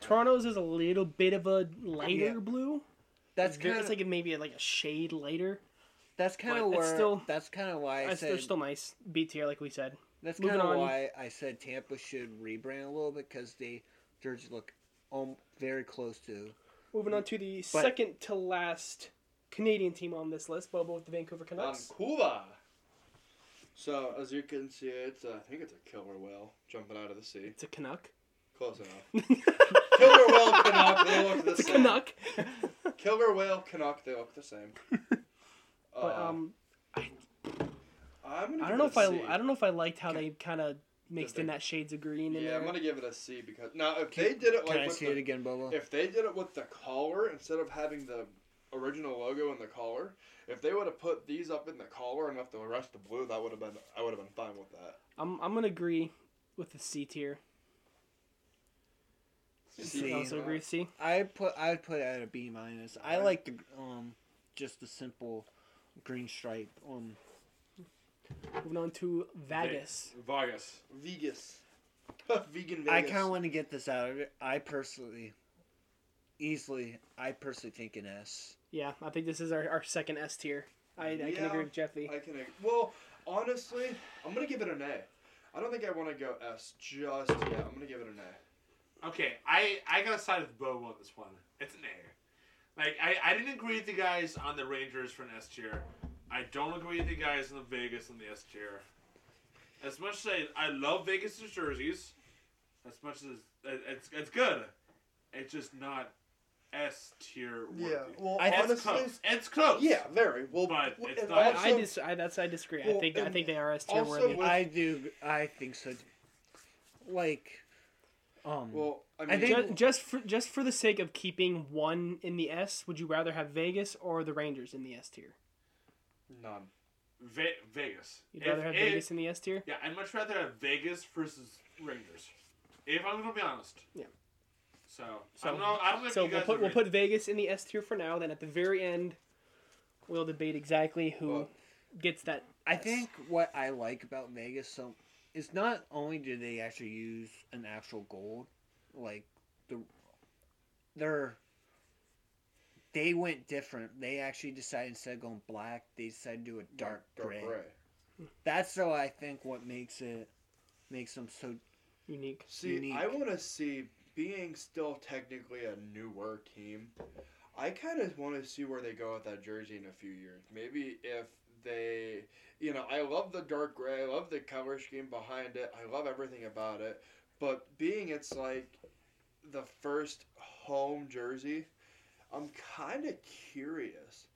Toronto's is a little bit of a lighter Yeah. blue. that's It's, very- kind of like maybe like a shade lighter. that's kind but of it's where still- that's kind of why I It's- said They're still nice. B tier, like we said. That's kind of why I said Tampa should rebrand a little bit because they jerseys look um, very close to. Moving on to the But- second to last Canadian team on this list, Bobo with the Vancouver Canucks. Vancouver. So as you can see, it's a, I think it's a killer whale jumping out of the sea. It's a Canuck. Close enough. Killer whale Canuck. They look the it's same. Canuck. Killer whale Canuck. They look the same. But Uh, um, I'm gonna I don't know it if a I C. I don't know if I liked how they kind of mixed they- in that shades of green in Yeah, there. I'm gonna give it a C because now if they did it Can like I with see the, it again, Bobo? if they did it with the collar instead of having the original logo in the collar, if they would have put these up in the collar and left the rest of the blue, that would have been I would have been fine with that. I'm I'm gonna agree with the C tier. C. I also agree with C. I put I would put it at a B minus. I like the um just the simple green stripe. Um, Moving on to Vegas. Vargas. Vegas. Vegan Vegas. I kind of want to get this out of it. I personally, easily, I personally think an S. Yeah, I think this is our, our second S tier. I, I can Yeah, agree with Jeffy. I can. agree. Well, honestly, I'm gonna give it an A. I don't think I want to go S just yet. I'm gonna give it an A. Okay, I I gotta side with Bobo on this one. It's an A. Like I, I didn't agree with the guys on the Rangers for an S tier. I don't agree with the guys in the Vegas on the S tier. As much as I, I love Vegas' jerseys, as much as it- it's it's good, it's just not S tier worthy. Well, I- it's close. It's close. Yeah, very well. But it's not- I, also- I, dis- I that's I disagree. I think I think they are S tier worthy. with- I do. I think so. Like, um, well, I I think- Just, just for just for the sake of keeping one in the S, would you rather have Vegas or the Rangers in the S tier? None. Ve- Vegas. You'd If- rather have if- Vegas in the S tier? Yeah, I'd much rather have Vegas versus Rangers. If I'm gonna be honest. Yeah. So, So- I don't. I don't know if So we'll put we'll put Vegas in the S tier for now. Then at the very end, we'll debate exactly who Well, gets that. I S. think what I like about Vegas so is not only do they actually use an actual gold, like the they're they went different. They actually decided instead of going black, they decided to do a dark, gray. That's so I think what makes it makes them so unique. See, unique. I want to see being still technically a newer team. I kind of want to see where they go with that jersey in a few years. Maybe if they, you know, I love the dark gray, I love the color scheme behind it, I love everything about it. But being it's like the first home jersey, I'm kind of curious.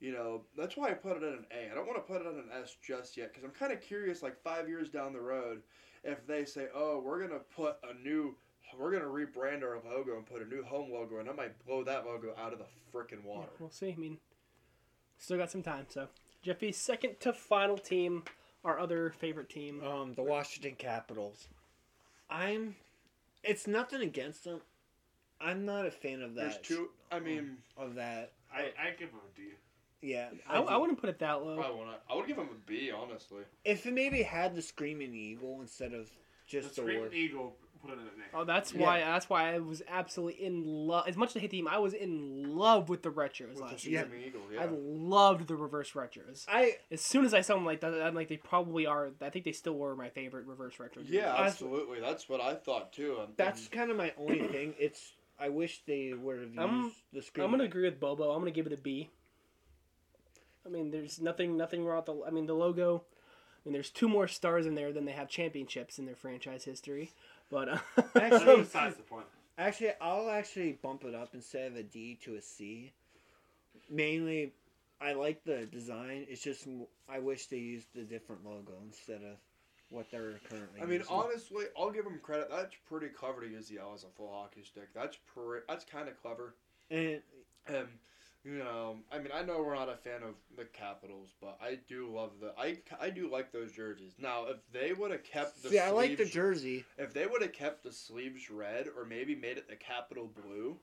You know, that's why I put it at an A. I don't want to put it at an S just yet because I'm kind of curious, like five years down the road, if they say, "Oh, we're gonna put a new, we're gonna rebrand our logo and put a new home logo," and I might blow that logo out of the freaking Yeah, water. we'll see. I mean, still got some time. So Jeffy's second to final team, our other favorite team. um the Washington Capitals. I'm it's nothing against them. I'm not a fan of that. There's two. I mean, of that. I, I give him a D. Yeah. I, I do. wouldn't put it that low. I want to. I would give him a B, honestly. If it maybe had the screaming eagle instead of just the the Screaming word. Eagle put it in an A. Oh, that's Yeah. why. That's why I was absolutely in love. As much as I hate the team, I was in love with the retros With the last year. Screaming Eagle, I loved the reverse retros. I As soon as I saw them like that, I'm like they probably are. I think they still were my favorite reverse retros. Yeah, absolutely. That's what I thought too. And, that's kind of my only thing. It's I wish they would have used I'm- the I'm gonna agree with Bobo. I'm gonna give it a B. I mean, there's nothing, nothing wrong with the. I mean, the logo. I mean, there's two more stars in there than they have championships in their franchise history. But uh, Actually- besides the point. Actually, I'll actually bump it up instead of a D to a C. Mainly, I like the design. It's just I wish they used the different logo instead of what they're currently. I mean, using. honestly, I'll give them credit. That's pretty clever to use the L as a full hockey stick. That's pretty. That's kind of clever. and Um, you know, I mean, I know we're not a fan of the Capitals, but I do love the. I, I do like those jerseys. Now, if they would have kept the see, I like the sleeves- jersey. if they would have kept the sleeves red or maybe made it the capital blue,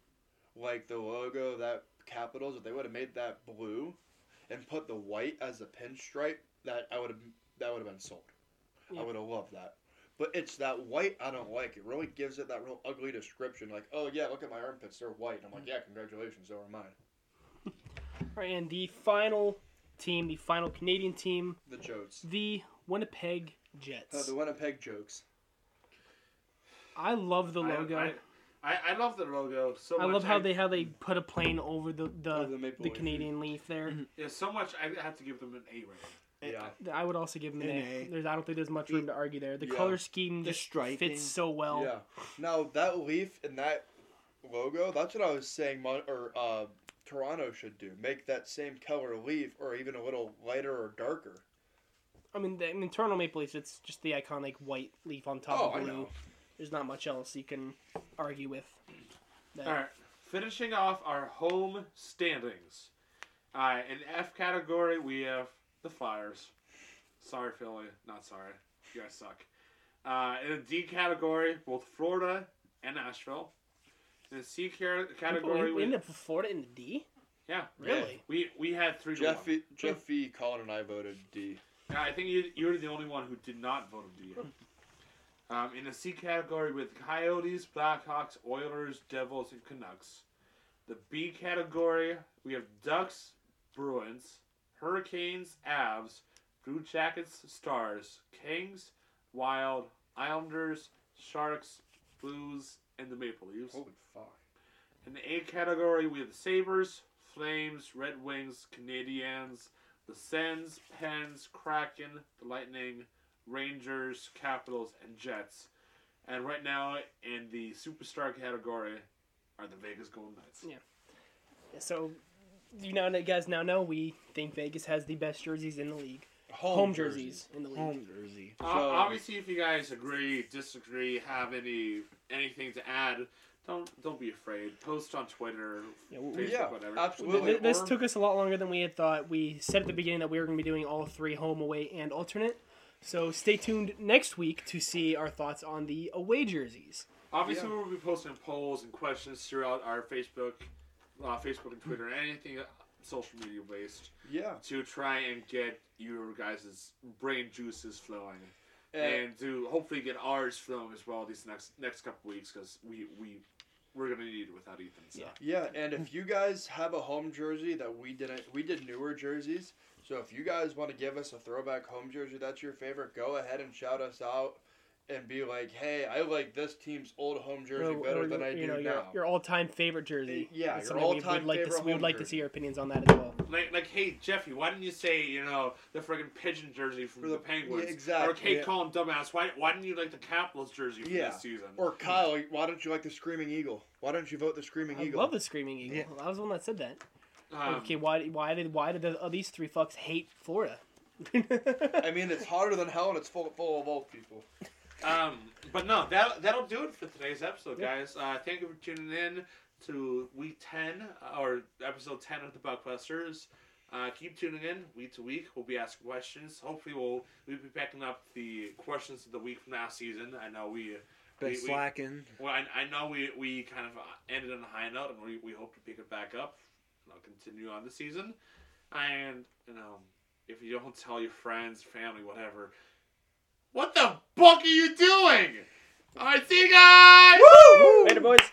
like the logo of that Capitals, if they would have made that blue and put the white as a pinstripe, that I would have that would have been sold. Yeah. I would have loved that. but it's that white I don't like. It really gives it that real ugly description. Like, oh yeah, look at my armpits, they're white. I'm like, yeah, congratulations, so are mine. All right, and the final team, the final Canadian team, The jokes. the Winnipeg Uh, Jets. the Winnipeg jokes. I love the I- logo. I, I, I love the logo so I much. love how they how they put a plane over the the, Over the maple the leaf. Canadian leaf there. yeah so much. I have to give them an A rating. Yeah. I would also give them an An A. A. There's I don't think there's much room to argue there. The Yeah. color scheme The just striping. fits so well. Yeah. Now that leaf and that logo, that's what I was saying. Mon- or uh, Toronto should do. Make that same color leaf, or even a little lighter or darker. I mean, the, I mean, Toronto Maple Leafs. It's just the iconic white leaf on top Oh, of I blue. know. There's not much else you can argue with. That- All right, finishing off our home standings. Uh, in F category, we have the Flyers. Sorry, Philly. Not sorry. You guys suck. Uh, in the D category, both Florida and Nashville. In the C category, we, we we, ended up with Florida in the D. yeah, Really? we we had three to one. Jeffy, Jeffy, Colin, and I voted D. Yeah, I think you you were the only one who did not vote D. Um, in the C category with Coyotes, Blackhawks, Oilers, Devils, and Canucks. The B category we have Ducks, Bruins, Hurricanes, Avs, Blue Jackets, Stars, Kings, Wild, Islanders, Sharks, Blues, and the Maple Leafs. Holy fuck. In the A category, we have the Sabres, Flames, Red Wings, Canadiens, the Sens, Pens, Kraken, the Lightning, Rangers, Capitals, and Jets. And right now, in the Superstar category, are the Vegas Golden Knights. Yeah. So, you know, you guys now know we think Vegas has the best jerseys in the league. Home, jerseys. in the league. Home jersey. Uh, So- obviously, if you guys agree, disagree, have any anything to add, don't don't be afraid. Post on Twitter, Yeah, we- Facebook, Yeah, whatever. absolutely. Th- This Or- took us a lot longer than we had thought. We said at the beginning that we were going to be doing all three home, away, and alternate. So stay tuned next week to see our thoughts on the away jerseys. Obviously, Yeah. we'll be posting polls and questions throughout our Facebook, uh, Facebook and Twitter, anything uh, social media based Yeah. to try and get your guys' brain juices flowing, And, and to hopefully get ours flowing as well these next next couple weeks because we we we're gonna need it without Ethan. So. Yeah. yeah, and if you guys have a home jersey that we didn't, we did newer jerseys. So if you guys want to give us a throwback home jersey that's your favorite, go ahead and shout us out and be like, hey, I like this team's old home jersey Or- better or, than I you do know, now. your, your all-time favorite jersey. Yeah, your something we all-time would like to, favorite We would home like to see your opinions on that as well. Like, like, hey Jeffy, why didn't you say you know the friggin' pigeon jersey from For the, the- Penguins? yeah, exactly, Or hey yeah. Colin dumbass, why why didn't you like the Capitals jersey from Yeah. this season? Or Kyle, why don't you like the Screaming Eagle? Why don't you vote the Screaming I Eagle? I love the Screaming Eagle. Yeah. I was the one that said that. Um, okay, why why did why did the, uh, these three fucks hate Florida? I mean, it's hotter than hell and it's full, full of old people. Um, but no, that that'll do it for today's episode, Yeah. guys. Uh, thank you for tuning in to week ten or episode ten of the Buckbusters. Uh, keep tuning in week to week. We'll be asking questions. Hopefully, we'll we'll be picking up the questions of the week from last season. I know we. Been we- we- slacking. Well, I, I know we, we kind of ended on a high note, and we, we hope to pick it back up. And I'll continue on the season. And, you know, if you don't tell your friends, family, whatever, what the fuck are you doing? Alright, see you guys! Later, boys.